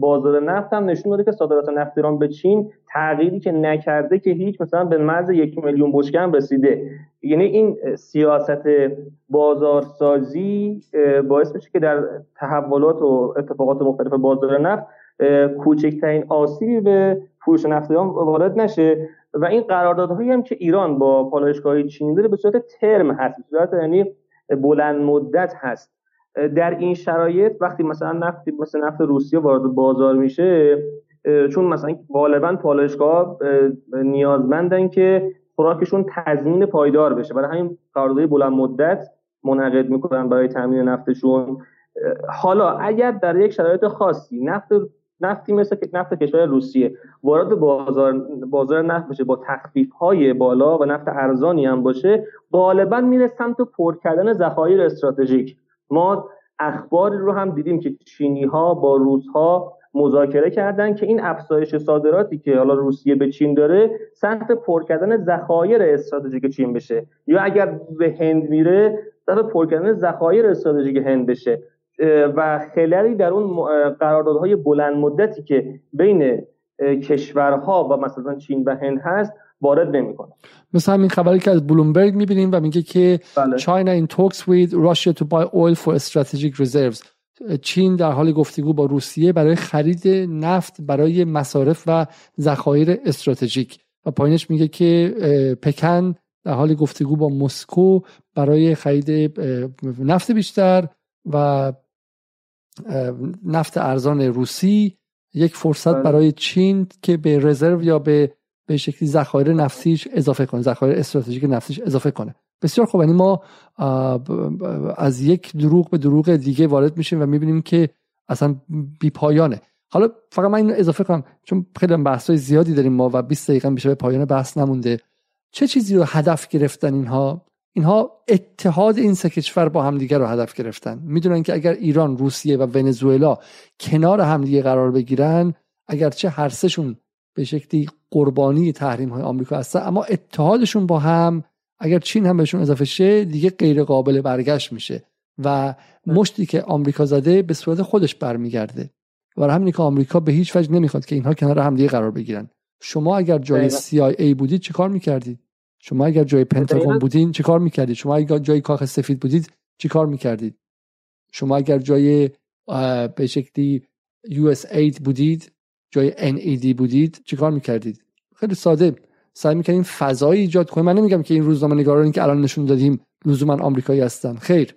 بازار نفت هم نشون داده که صادرات نفت ایران به چین تغییری که نکرده که هیچ مثلا به مرز یک میلیون بشکه هم رسیده. یعنی این سیاست بازارسازی باعث میشه که در تحولات و اتفاقات مختلف بازار نفت کوچکترین آسیبی به فروش نفت ایران وارد نشه. و این قراردادهایی هم که ایران با پالایشگاه چینی داره به صورت ترم هست به صورت یعنی بلند مدت هست. در این شرایط وقتی مثلا نفت مثل نفت روسیه وارد بازار میشه چون مثلا غالبا پالایشگاه نیازمندن که خوراکشون تضمین پایدار بشه. برای همین قراردادهای بلند مدت منعقد می‌کنن برای تامین نفتشون. حالا اگر در یک شرایط خاصی نفت نفتی مثل نفت کشور روسیه وارد بازار بازار نفت بشه با تخفیف های بالا و نفت ارزانی هم باشه غالبا میره سمت پر کردن ذخایر استراتژیک. ما اخباری رو هم دیدیم که چینی ها با روس ها مذاکره کردن که این افزایش صادراتی که حالا روسیه به چین داره سمت پر کردن ذخایر استراتژیک چین بشه. یا اگر به هند میره سمت پر کردن ذخایر استراتژیک هند بشه. و خللی در اون قراردادهای بلند مدتی که بین کشورها و مثلا چین و هند هست وارد نمی‌کنه مثل همین خبری که از بلومبرگ می‌بینیم و میگه که بله. China in talks with Russia to buy oil for strategic reserves چین در حال گفتگو با روسیه برای خرید نفت برای مصارف و ذخایر استراتژیک و پایینش میگه که پکن در حال گفتگو با مسکو برای خرید نفت بیشتر و نفت ارزان روسی یک فرصت بله. برای چین که به رزرو یا به به شکلی ذخایر نفتیش اضافه کنه ذخایر استراتژیک نفتیش اضافه کنه. بسیار خوب. یعنی ما از یک دروغ به دروغ دیگه وارد میشیم و می‌بینیم که اصلا بی پایانه. حالا فقط من اینو اضافه کنم چون خیلی بحث زیادی داریم ما و 20 دقیقه میشه به پایان بحث نمونده. چه چیزی رو هدف گرفتن اینها؟ اینها اتحاد این سه کشور با همدیگه رو هدف گرفتن. می‌دونن که اگر ایران روسیه و ونزوئلا کنار همدیگه قرار بگیرن اگرچه هر سهشون به شکلی قربانی تحریم های آمریکا هستن اما اتحادشون با هم اگر چین هم بهشون اضافه شه دیگه غیر قابل برگشت میشه و مشتی که آمریکا زده به صورت خودش برمیگرده. و همینی که آمریکا به هیچ وجه نمی‌خواد که اینها کنار هم دیگه قرار بگیرن. شما اگر جای CIA بودید چه کار می‌کردید؟ شما اگر جای پنتاگون بودین چه کار می‌کردید؟ شما اگر جای کاخ سفید بودید چه کار می‌کردید؟ شما اگر جای به شکلی USAID بودید جای NAD بودید چیکار می‌کردید؟ خیلی ساده. سعی می‌کنیم فضایی ایجاد کنیم. من نمیگم که این روزنامه نگارانی که الان نشون دادیم لزوما آمریکایی هستن. خیر.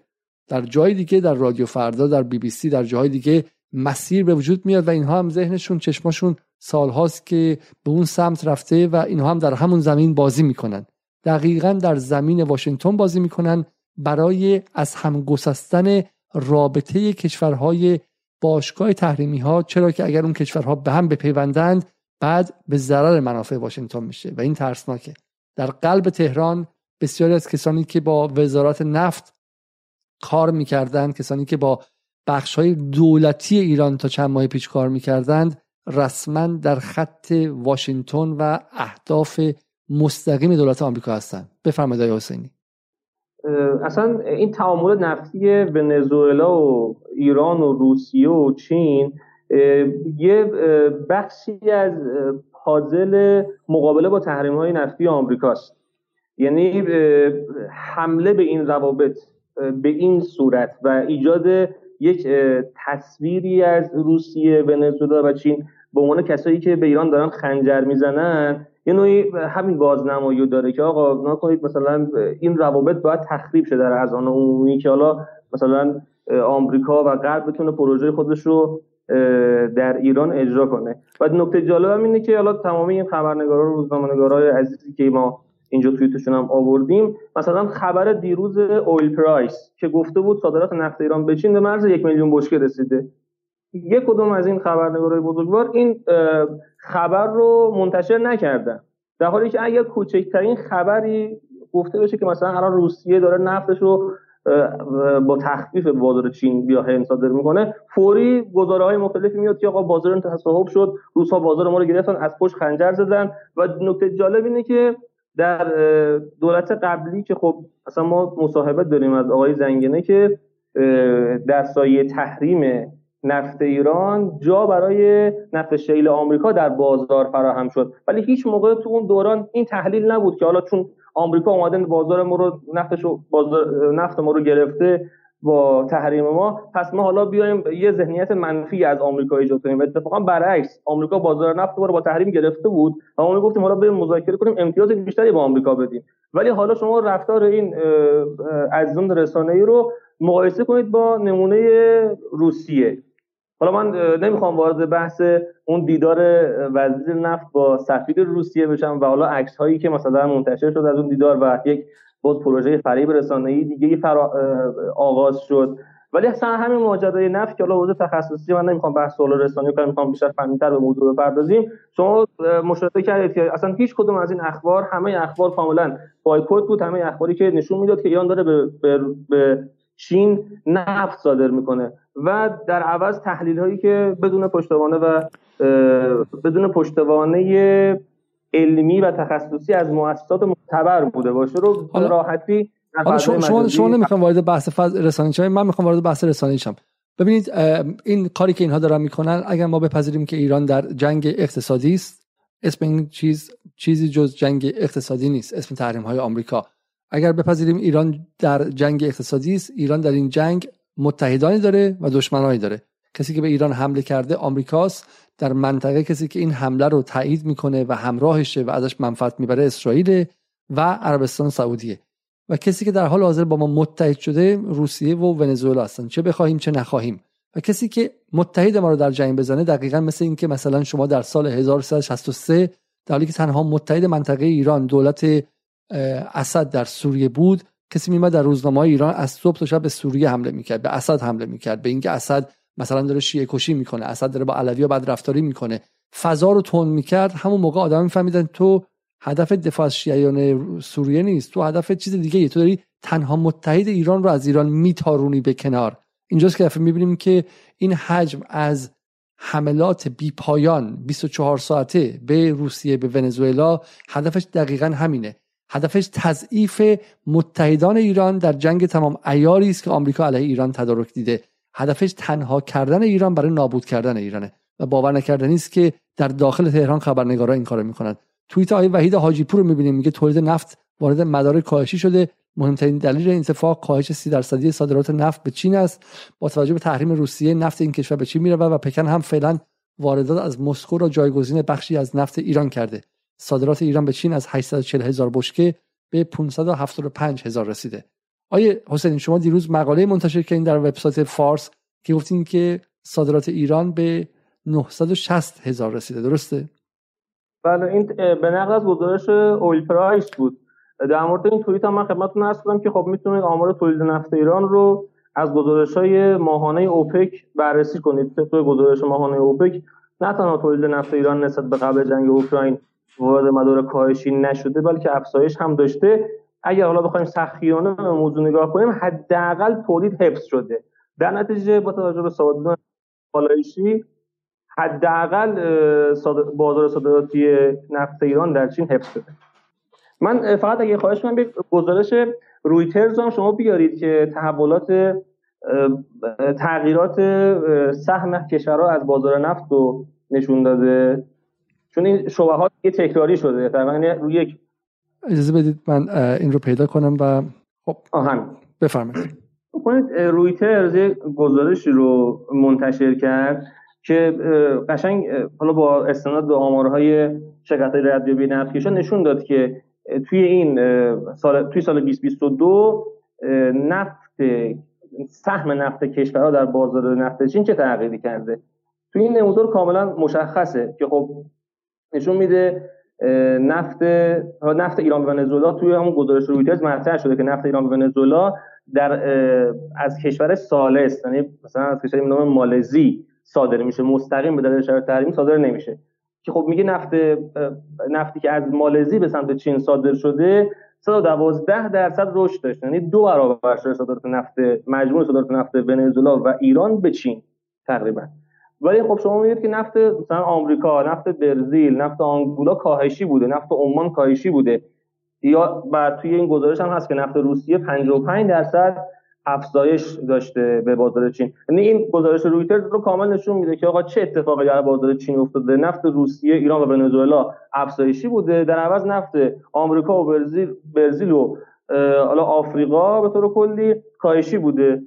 در جای دیگه در رادیو فردا در بی بی سی در جاهای دیگه مسیر به وجود میاد و اینها هم ذهنشون چشماشون سالهاست که به اون سمت رفته و اینها هم در همون زمین بازی می‌کنن. دقیقا در زمین واشنگتن بازی می‌کنن برای از هم گسستن رابطه کشورهای باشگاه تحریمی ها چرا که اگر اون کشورها به هم بپیوندند بعد به ضرر منافع واشنگتن میشه. و این ترسناکه. در قلب تهران بسیاری از کسانی که با وزارت نفت کار می‌کردند کسانی که با بخش های دولتی ایران تا چند ماه پیش کار می‌کردند رسما در خط واشنگتن و اهداف مستقیم دولت آمریکا هستند. بفرمایید آقای حسینی. اصلا این تعامل نفتی ونزوئلا و ایران و روسیه و چین یه بخشی از پازل مقابله با تحریم های نفتی آمریکاست. یعنی حمله به این روابط به این صورت و ایجاد یک تصویری از روسیه ونزوئلا و چین به عنوان کسایی که به ایران دارن خنجر می‌زنن یه نوعی همین بازنمایی داره که آقا نکنید مثلا این روابط باید تخریب شه در از آن عمومی که حالا مثلا آمریکا و غرب بتونه پروژه خودش رو در ایران اجرا کنه. و نکته جالب هم اینه که حالا تمام این خبرنگارا و روزنامه‌نگارای عزیزی که ما اینجا توییتشون هم آوردیم مثلا خبر دیروز اویل پرایس که گفته بود صادرات نفت ایران به چین به مرز یک میلیون بشکه رسیده. یک کدوم از این خبرنگارای بزرگوار این خبر رو منتشر نکردن. در حالی که اگر کوچکترین خبری گفته بشه که مثلا الان روسیه داره نفتش رو با تخفیف بازار چین بیا هند صادر می‌کنه فوری گزاره های مختلفی میاد که آقا بازار تصاحب شد روس ها بازار ما رو گرفتن از پشت خنجر زدن. و نکته جالب اینه که در دولت قبلی که خب اصلا ما مصاحبت داریم از آقای زنگنه که در سایه تحریم نفت ایران جا برای نفت شیل آمریکا در بازار فراهم شد. ولی هیچ موقع تو اون دوران این تحلیل نبود که حالا چون آمریکا اومده بازار ما رو نفتش بازار نفت ما رو گرفته با تحریم ما پس ما حالا بیایم یه ذهنیت منفی از آمریکا ایجاد کنیم. اتفاقا برعکس آمریکا بازار نفت رو با تحریم گرفته بود و ما گفتیم حالا بریم مذاکره کنیم امتیاز بیشتری با آمریکا بدیم. ولی حالا شما رفتار این عزیزان رسانه‌ای رو مقایسه کنید با نمونه روسیه. حالا من نمی‌خوام وارد بحث اون دیدار وزیر نفت با سفیر روسیه بشم و حالا عکس هایی که مثلا منتشر شد از اون دیدار و یک باز پروژه فریب رسانه‌ای دیگه فرا... آغاز شد. ولی اصلا همین ماجرای نفت که حالا حوزه تخصصی من نمی‌خوام بحث سوال رسانه‌ای کنم می‌خوام بیشتر فنی‌تر به موضوع بپردازیم. شما مشاهده کردید که اصلا هیچ کدوم از این اخبار همه اخبار کاملا بایکوت بود همه اخباری که نشون می‌داد که ایران داره به, به چین نفت صادر می‌کنه و در عوض تحلیل هایی که بدون پشتوانه و بدون پشتوانه علمی و تخصصی از مؤسسات معتبر بوده باشه رو راحتی حالا شما شما, شما نمی‌خوام وارد بحث رسانه‌ای شم من می‌خوام وارد بحث رسانه‌ای شم. ببینید این کاری که اینها دارن می‌کنن اگر ما بپذیریم که ایران در جنگ اقتصادی است اسم این چیز چیزی جز جنگ اقتصادی نیست اسم تحریم های آمریکا. اگر بپذیریم ایران در جنگ اقتصادی است ایران در این جنگ متحدانی داره و دشمنانی داره. کسی که به ایران حمله کرده آمریکاست. در منطقه کسی که این حمله رو تایید می‌کنه و همراهشه و ازش منفعت می‌بره اسرائیل و عربستان سعودیه. و کسی که در حال حاضر با ما متحد شده روسیه و ونزوئلا هستن. چه بخواهیم چه نخواهیم. و کسی که متحد ما رو در جنگ بزنه دقیقا مثل اینکه مثلا شما در سال 1363 در حالی که تنها متحد منطقه ایران دولت اسد در سوریه بود. کسی میمد در روزنامه ایران از صبح تا شب به سوریه حمله می‌کرد به اسد حمله می‌کرد. به اینکه اسد مثلا داره شیعه کشی می‌کنه اسد داره با علوی بد رفتاری می‌کنه فضا رو تون می‌کرد. همون موقع آدم میفهمیدن تو هدف دفاع از شیعیان سوریه نیست. تو هدف چیز دیگه ای تو داری تنها متحد ایران رو از ایران میتارونی به کنار. اینجاست که دفعه می‌بینیم که این حجم از حملات بی پایان 24 ساعته به روسیه به ونزوئلا هدفش دقیقا همینه. هدفش تضعیف متحدان ایران در جنگ تمام ایاری است که آمریکا علیه ایران تدارک دیده. هدفش تنها کردن ایران برای نابود کردن ایرانه و باور نکردنی است که در داخل تهران خبرنگارا این کارو می‌کنن. توییت آقای وحید حاجی پور رو می‌بینیم میگه تولید نفت وارد مدار کاهشی شده. مهمترین دلیل این اتفاق کاهش 30 درصدی صادرات نفت به چین است. با توجه به تحریم روسیه نفت این کشور به چین میره و پکن هم فعلا واردات از مسکو را جایگزین بخشی از نفت ایران کرده. صادرات ایران به چین از 840 هزار بشکه به 575 هزار رسیده. آیه حسین شما دیروز مقاله منتشر کردین در وبسایت فارس که گفتین که صادرات ایران به 960 هزار رسیده. درسته؟ بله این به نقل از گزارش اویل پرایس بود. در مورد این توییت هم من خدمتتون عرض که خب می‌تونید آمار تولید نفت ایران رو از گزارش های ماهانه اوپک بررسی کنید. تو گزارش ماهانه اوپک نه تنها تولید نفت ایران نسبت به قبل جنگ اوکراین وارد مدار کاهشی نشده بلکه افزایش هم داشته. اگر حالا بخوایم سخیانه به موضوع نگاه کنیم حداقل تولید حفظ شده. در نتیجه با توجه به صادرات بالایشی حداقل بازار صادراتی نفت ایران در چین حفظ شده. من فقط اگه خواهش کنم یک گزارش رویترز هم شما بیارید که تحولات تغییرات سهم کشورها از بازار نفت رو نشون داده. چون این شبهات یه تکراری شده تقریبا روی یک اجازه بدید من این رو پیدا کنم و خب آهن بفرمایید. کنید رویترز گزارشی رو منتشر کرد که قشنگ حالا با استناد به آمارهای شرکت ردیابی نفتکشا نشون داد که توی این سال توی سال 2022 نفت سهم نفت کشورها در بازار نفت چین چه تغییری کرده؟ توی این نمودار کاملا مشخصه که خب نشون میده نفت نفت ایران و ونزوئلا توی همون گزارش رویترز مطرح شده که نفت ایران و ونزوئلا در از کشور سالس یعنی مثلا از کشور نام مالزی صادر میشه. مستقیم به دلیل شرایط تحریمی صادر نمیشه. که خب میگه نفت نفتی که از مالزی به سمت چین صادر شده 112 درصد رشد داشت یعنی دو برابر شده صادرات نفت مجموع صادرات نفت ونزوئلا و ایران به چین تقریبا. ولی خب شما میگید که نفت مثلا آمریکا نفت برزیل نفت آنگولا کاهشی بوده نفت عمان کاهشی بوده. یا بعد توی این گزارش هم هست که نفت روسیه 55 درصد افزایش داشته به بازار چین. یعنی این گزارش رویترز رو کامل نشون میده که آقا چه اتفاقی در بازار چین افتاده. نفت روسیه ایران و ونزوئلا افزایشی بوده. در عوض نفت آمریکا و برزیل برزیل و حالا آفریقا به طور کلی کاهشی بوده.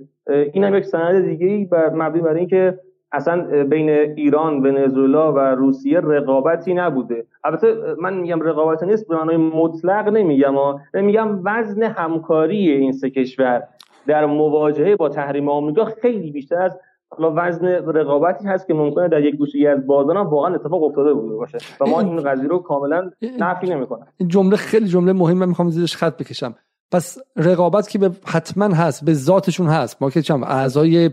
این هم یک سند دیگه ای بر مبنی بر اینکه اصلا بین ایران ونزوئلا و روسیه رقابتی نبوده. البته من میگم رقابت نیست به معنای مطلق نمیگم میگم وزن همکاری این سه کشور در مواجهه با تحریم آمریکا خیلی بیشتر از حالا وزن رقابتی هست که ممکنه در یک گوشه از بازار واقعا اتفاق افتاده بوده باشه. و ما این قضیه رو کاملا نفی نمی‌کنم. این جمله خیلی جمله مهمه می‌خوام زیرش خط بکشم. پس رقابت که به حتما هست به ذاتشون هست. ما که چم اعضای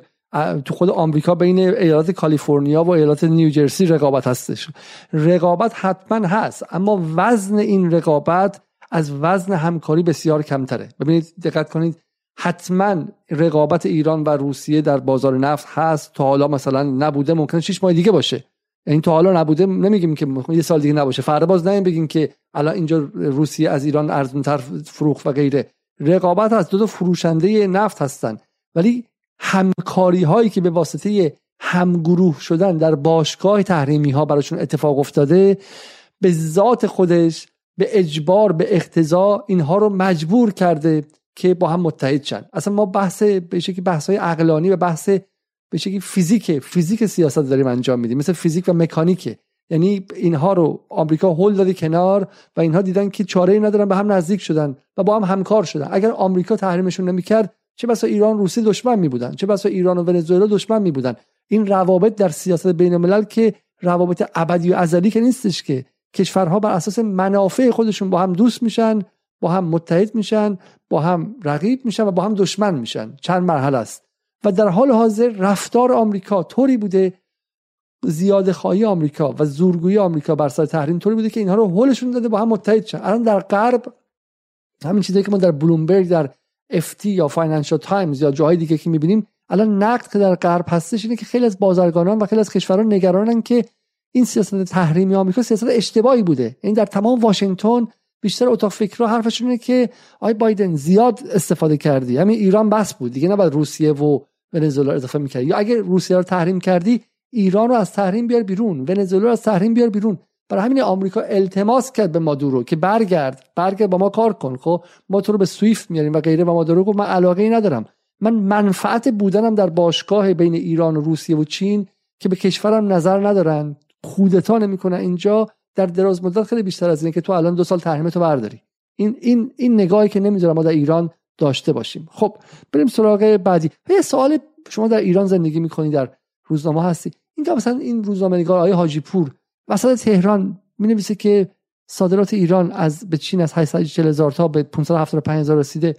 تو خود آمریکا بین ایالات کالیفرنیا و ایالات نیوجرسی رقابت هستش. رقابت حتما هست اما وزن این رقابت از وزن همکاری بسیار کمتره. ببینید دقت کنید حتما رقابت ایران و روسیه در بازار نفت هست. تا حالا مثلا نبوده ممکنه 6 ماه دیگه باشه. این تا حالا نبوده نمیگیم که یه سال دیگه نباشه. فردا باز نمیم بگیم که الان اینجا روسیه از ایران ارزونتر فروخت و غیره. رقابت از دو تا فروشنده نفت هستن. ولی همکاری هایی که به واسطه همگروه شدن در باشگاه تحریمی ها براشون اتفاق افتاده به ذات خودش به اجبار به اقتضا اینها رو مجبور کرده که با هم متحد شن. اصلا ما بحث به شکلی بحث های عقلانی و بحث به شکلی فیزیک فیزیک سیاست داریم انجام میدیم مثل فیزیک و مکانیکه. یعنی اینها رو آمریکا هول داده کنار و اینها دیدن که چاره ای ندارن به هم نزدیک شدن و با هم همکار شدن. اگر آمریکا تحریمشون نمی‌کرد چه بسا ایران روسیه دشمن می بودن چه بسا ایران و ونزوئلا دشمن می بودن این روابط در سیاست بین الملل که روابط ابدی و ازلی که نیستش که. کشورها بر اساس منافع خودشون با هم دوست میشن با هم متحد میشن با هم رقیب میشن و با هم دشمن میشن. چند مرحله است. و در حال حاضر رفتار آمریکا طوری بوده زیاده خواهی آمریکا و زورگویی آمریکا بر سر تحریم طوری بوده که اینها رو هولشون داده با هم متحد شن. الان در غرب همین چیزی که ما در بلومبرگ در FT یا فاینانشال تایمز یا جاهای دیگه که می‌بینیم الان نقد که در غرب هستش اینه که خیلی از بازرگانان و خیلی از کشوران نگرانن که این سیاست تحریمی آمریکا سیاست اشتباهی بوده. این در تمام واشنگتن بیشتر اتاق فکرها حرفشون اینه که آقای بایدن زیاد استفاده کردی. همین ایران بس بود. دیگه نباید روسیه و ونزوئلا اضافه می‌کردی. یا اگر روسیه رو تحریم کردی ایران رو از تحریم بیار بیرون. ونزوئلا رو از تحریم بیار بیرون. برای همین آمریکا التماس کرد به مادورو که برگرد. برگرد با ما کار کن. خب ما تو رو به سویفت میاریم و غیره. و مادورو گفت من علاقه ای ندارم. من منفعت بودنم در باشگاه بین ایران و روسیه و چین که به کشورم نظر ندارن. خودتا نمی‌کنن اینجا. در دراز مدت خیلی بیشتر از اینه که تو الان دو سال تحریم تو برداری. این این این نگاهی که نمی‌ذارم ما در ایران داشته باشیم. خب بریم سراغ بعدی. یه سوال شما در ایران زندگی می‌کنی در روزنامه هستی. اینجا مثلا این روزنامه نگار آقای حاجی پور وسط تهران می نویسه که صادرات ایران از به چین از 840 هزار تا به 575 هزار رسیده.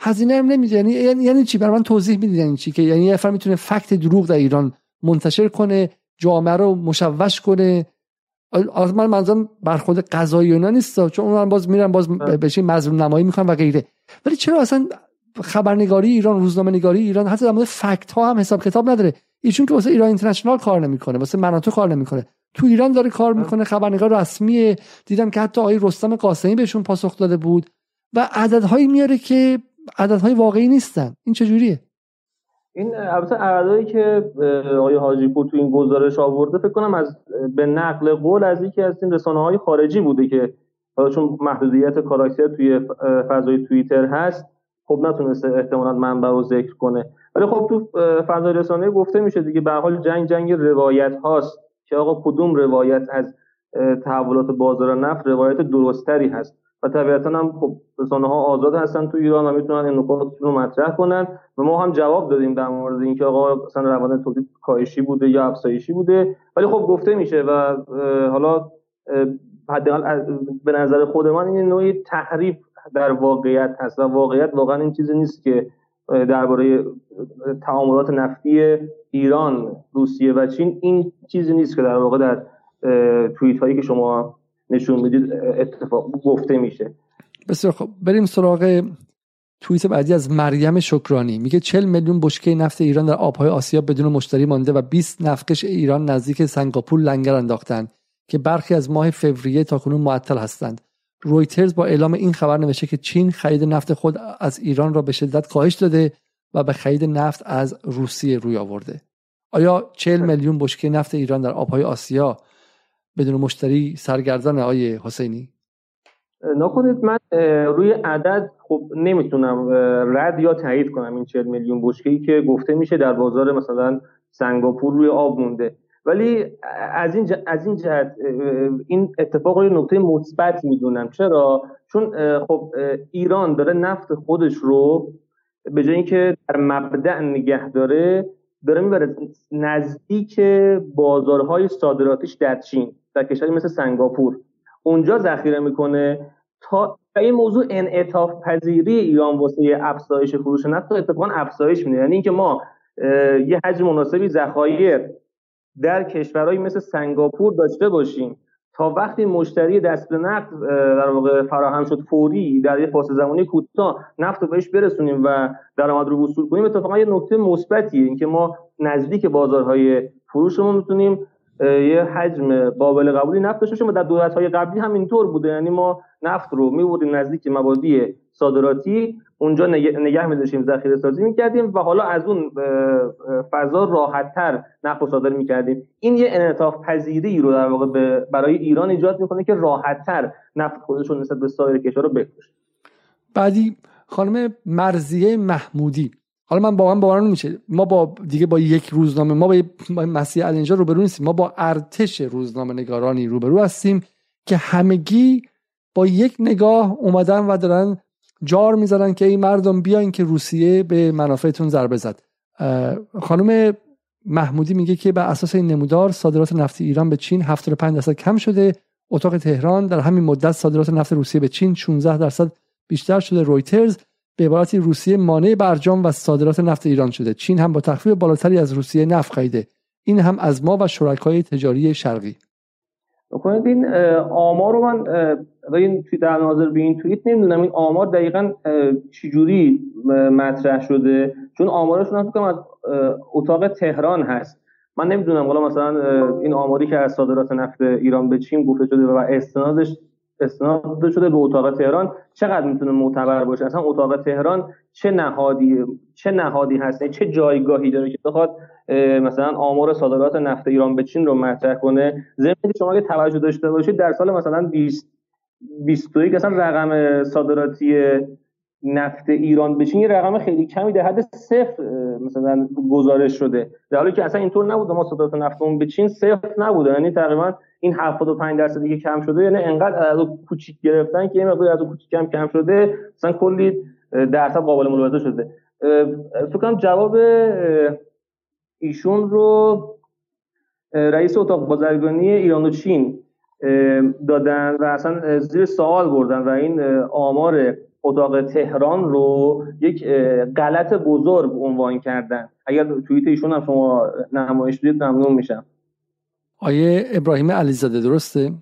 هزینه هم نمیده. یعنی یعنی چی؟ برای من توضیح می‌دید یعنی چی که یعنی یه نفر می‌تونه فکت دروغ در ایران منتشر کنه جامعه رو مشوش کنه. از من منظورم برخورد قضایی اینا نیست چون اون باز میرن باز بشه مظلوم نمایی می‌کنن و غیره. ولی چرا اصلا خبرنگاری ایران روزنامه نگاری ایران حتی در مورد فکت ها هم حساب کتاب نداره؟ ایشون که واسه ایران اینترنشنال کار نمی‌کنه واسه مناطق کار نمی‌کنه. تو ایران داره کار می‌کنه خبرنگار رسمی. دیدم که حتی آقای رستم قاسمی بهشون پاسخ داده بود و عددهایی میاره که عددهای واقعی نیستن. این چجوریه؟ این البته عددهایی که آقای حاجی پور تو این گزارش آورده فکر کنم از به نقل قول از یکی از این رسانه های خارجی بوده که چون محدودیت کاراکتر توی فضای توییتر هست خب نتونسته احتمالا منبع رو ذکر کنه. ولی خب تو فضای رسانه گفته میشه دیگه به حال جنگ جنگ روایت هاست. که آقا کدوم روایت از تحولات بازار نفت روایت درستری هست. و طبیعتا هم خب رسانه ها آزاد هستن تو ایران و می‌تونن این نکات رو مطرح کنن و ما هم جواب دادیم در مورد اینکه آقا مثلا روند تولید کاهشی بوده یا افزایشی بوده. ولی خب گفته میشه و حالا حداقل به نظر خود من این نوعی تحریف در واقعیت هست و واقعیت واقعا این چیزی نیست که درباره تعاملات نفتی ایران روسیه و چین این چیزی نیست که در واقع در توییت هایی که شما نشون می‌دید اتفاق گفته میشه. بسیار خب بریم سراغ توییت بعدی از مریم شکرانی. میگه 40 میلیون بشکه نفت ایران در آبهای آسیا بدون مشتری مانده و 20 نفتکش ایران نزدیک سنگاپور لنگر انداختند که برخی از ماه فوریه تا کنون معطل هستند. رویترز با اعلام این خبر نوشته که چین خرید نفت خود از ایران را به شدت کاهش داده و به خرید نفت از روسیه روی آورده. آیا 40 میلیون بشکه نفت ایران در آبهای آسیا بدون مشتری سرگردان آقای حسینی؟ نکنید من روی عدد خب نمی‌تونم رد یا تایید کنم این 40 میلیون بشکه ای که گفته میشه در بازار مثلا سنگاپور روی آب مونده. ولی از این از این جهت این اتفاق رو نکته مثبت می‌دونم. چرا؟ چون خب ایران داره نفت خودش رو به جای اینکه در مبدع نگه داره داره می‌بره نزدیک بازارهای صادراتیش در چین در کشوری مثل سنگاپور. اونجا ذخیره می‌کنه تا این موضوع انعطاف پذیری ایران واسه افزایش فروش نفت اتفاقا افزایش میده. یعنی اینکه ما یه حجم مناسبی ذخایر در کشورهایی مثل سنگاپور داشته باشیم. تا وقتی مشتری دست به نفت در واقع فراهم شد فوری در یه فاصله زمانی کوتاه نفت رو بهش برسونیم و درآمد رو وصول کنیم اتفاقا یه نکته مثبتیه اینکه ما نزدیک بازارهای فروشمون می‌تونیم یه حجم قابل قبولی نفت داشته و در دولت های قبلی هم اینطور بوده. یعنی ما نفت رو میبردیم نزدیک مبادی صادراتی اونجا نگه می‌داشتیم ذخیره سازی می‌کردیم و حالا از اون فضا راحتتر نفت رو صادر می‌کردیم. این یه انعطاف پذیری رو در واقع برای ایران ایجاد می‌کنه که راحتتر نفت خودش رو نسبت به سایر کشور رو بفروشه. بعدی خانم مرزیه محمودی. حالا من با من باورم نمیشه. ما با دیگه با یک روزنامه ما با مسیح الینجا روبرو نیستیم. ما با ارتش روزنامه نگارانی روبرو هستیم که همگی با یک نگاه اومدن و دارن جار می‌زنن که این مردم بیاین که روسیه به منافعتون ضربه زد. خانم محمودی میگه که بر اساس این نمودار صادرات نفت ایران به چین 75 درصد کم شده. اتاق تهران در همین مدت صادرات نفت روسیه به چین 16 درصد بیشتر شده. رویترز به عبارتی روسیه مانع برجام و صادرات نفت ایران شده. چین هم با تخفیف بالاتری از روسیه نفت خریده. این هم از ما و شرکای تجاری شرقی. کنید این آمار رو من این در ناظر به این توییت نمی‌دونم. این آمار دقیقا چجوری مطرح شده؟ چون آمارشون هم از اتاق تهران هست. من نمی‌دونم حالا مثلا این آماری که از صادرات نفت ایران به چین گفته شده و استنادش استناد شده به اتاق تهران. چقدر می‌تونه معتبر باشه؟ اصلا اتاق تهران چه نهادی چه نهادی هست؟ چه جایگاهی داره که بخواد مثلا آمار صادرات نفت ایران به چین رو مطرح کنه؟ ضمن شما اگه توجه داشته باشید در سال مثلا 20 21 اصلا رقم صادراتی نفت ایران به چین یه رقم خیلی کمی در حد صفر مثلا گزارش شده. در حالی که اصلا اینطور نبوده ما صادرات نفتمون به چین صفر نبوده. یعنی تقریبا این 75 درصدی که کم شده. یعنی انقدر از کوچیک گرفتن که یه مقدار از کوچیک کم کم شده مثلا کلی درصد قابل ملاحظه شده. فکر کنم جواب ایشون رو رئیس اتاق بازرگانی ایران و چین دادن و اصلا زیر سوال بردن و این آمار اتاق تهران رو یک غلط بزرگ عنوان کردن. اگر توییت ایشون هم شما نمایش بدید ممنون میشم. آیه ابراهیم علیزاده درسته؟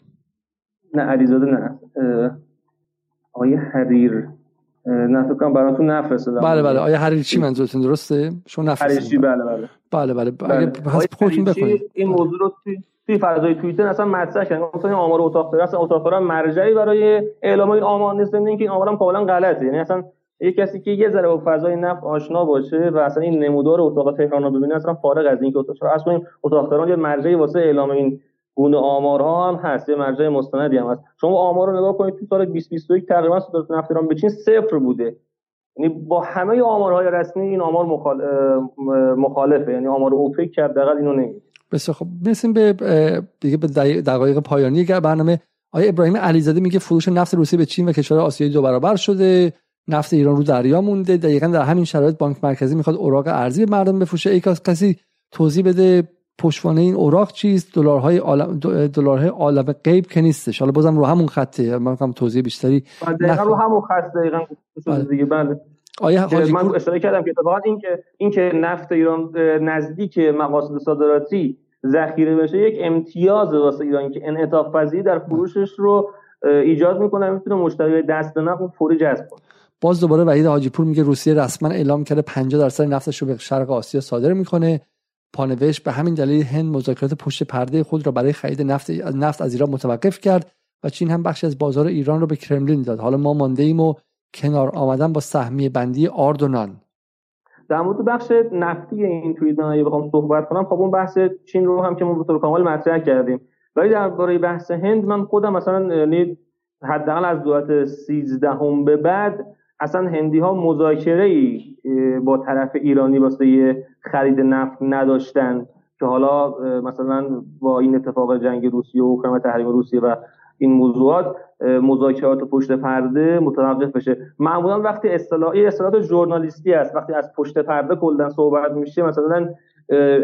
نه علیزاده نه. آیه حریر. نه فکر کنم براتون نفرستادم. بله بله. آیه حریر چی منظورتون؟ درسته؟ شما نفرستید بله بله. بله بله, بله. پس خودتون بکنید این موضوع رو توی فضای توییتر اصلا مطرح کردن. این آمار اتاق اصلا اتاق مرجعی برای اعلام این آمار نیست. اینکه این آمارم کاملا غلطه. یعنی اصلا یه کسی که یه ذره با فضای نفت آشنا باشه و اصلا این نمودار اتاق تهران رو ببینه اصلا فارغ از اینکه اتاق اصلا این اتاق تهران یه مرجعی واسه اعلام این گونه آمارها هم هست یه مرجع مستندی هم هست. شما آمار رو نگاه کنید تو سال 2021 تقریبا صادرات نفت ایران به چین صفر بوده. یعنی با همه آمارهای رسمی این آمار مخال... مخالفه. یعنی آمار اوپک که حداقل اینو نمیگه بسیار خب برسیم به دیگه به دقایق پایانی. برنامه آیا ابراهیم علیزاده میگه فروش نفت روسیه به چین و کشور آسیایی دو برابر شده. نفت ایران رو دریا مونده. دقیقا در همین شرایط بانک مرکزی می‌خواد اوراق ارزی به مردم بفروشه. ای کسی توضیح بده پشتوانه این اوراق چیست؟ دلارهای عالم دلارهای عالم غیب که نیستش. حالا بازم رو همون خطه. من هم توضیح بیشتری دقیقاً رو همون خط دقیقاً بله. دیگه. بله. آیا من اشاره کردم که اتفاقا این که این که نفت ایران نزدیک مقاصد صادراتی ذخیره بشه یک امتیاز واسه ایران که انعطاف پذیری در فروشش رو ایجاد می‌کنه می‌تونه مشتری دست به نقد فوری جذب کنه. باز دوباره وحید حاجی پور میگه روسیه رسما اعلام کرده 50 درصد نفتش رو به شرق آسیا صادر می‌کنه. پانوشت به همین دلیل هند مذاکرات پشت پرده خود را برای خرید نفت نفت از ایران متوقف کرد و چین هم بخشی از بازار ایران رو به کرملین داد. حالا ما مانده ایم و کنار آمدن با سهمیه بندی آردونان. در مورد بخش نفتی این توییت من بخوام صحبت کنم خب اون بحث چین رو هم که ما به طور کامل مطرح کردیم. ولی درباره بحث هند من خودم مثلا یعنی حداقل از دولت 13 هم به بعد اصلا هندی ها مذاکره ای با طرف ایرانی واسه خرید نفت نداشتن که حالا مثلا با این اتفاق جنگ روسیه و اوکراین تحریم روسیه و این موضوعات مذاکرات پشت پرده متوقف بشه. معمولا وقتی اصطلاحی اصطلاحات ژورنالیستی است. وقتی از پشت پرده کلا صحبت میشه مثلا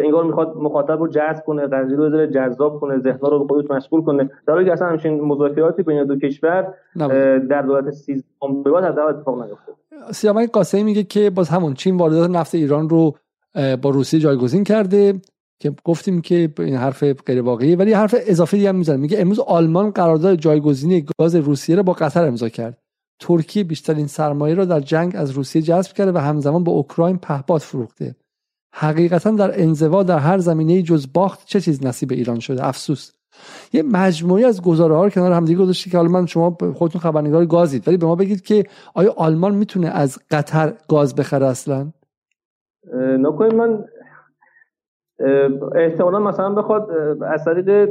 انگار می‌خواد مخاطب رو جذب کنه قضیه رو بذاره جذاب کنه ذهنها رو به خودش مشغول کنه. در حالی که اصلا همچین مذاکراتی بین دو کشور در دولت 13 به بعد حداقل اتفاق نیفتاد. سیامک قاسمی میگه که باز همون چین واردات نفت ایران رو با روسیه جایگزین کرده که گفتیم که این حرف غیر واقعی ولی حرف اضافه هم می‌زنه. میگه امروز آلمان قرارداد جایگزینی گاز روسیه رو با قطر امضا کرد. ترکیه بیشترین سرمایه را در جنگ از روسیه جذب کرده و همزمان با اوکراین پهپاد فروخته. حقیقتا در انزوا در هر زمینه جز باخت چه چیز نصیب ایران شده؟ افسوس. یه مجموعی از گزاره ها رو کنار همدیگه گذاشتی که حالا من شما خودتون خبرنگار گازید ولی به ما بگید که آیا آلمان می‌تونه از قطر گاز بخره اصلا؟ نکنید من احتمالا مثلا بخواد از طریق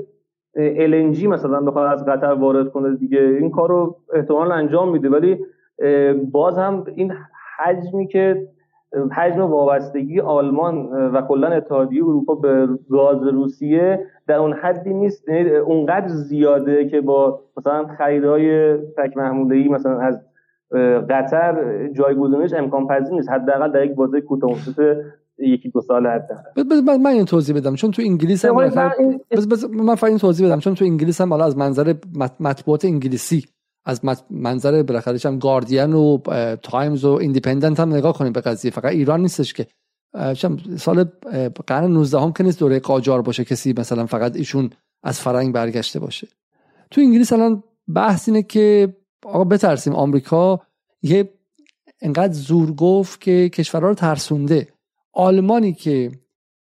LNG مثلا بخواد از قطر وارد کنه دیگه. این کار رو احتمال انجام میده ولی باز هم این حجمی که حجم وابستگی آلمان و کلا اتحادیه اروپا به گاز روسیه. در اون حدی نیست یعنی اونقدر زیاده که با مثلا خریدهای تک محموله مثلا از قطر جایگزینش امکان پذیر نیست. حداقل در یک بازه کوتاه یکی دو سال حداقل. من این توضیح بدم. چون تو انگلیس هم من این توضیح بدم. چون تو انگلیس هم حالا از منظر مطبوعات انگلیسی از منظر بالاخره هم گاردین و تایمز و ایندیپندنت هم نگاه کنیم به قضیه. فقط ایران نیستش که سال قرن 19 هم که نیست دوره قاجار باشه کسی مثلا فقط ایشون از فرنگ برگشته باشه. تو انگلیس الان بحث اینه که آقا بترسیم آمریکا یه انقدر زور گفت که کشورها رو ترسونده. آلمانی که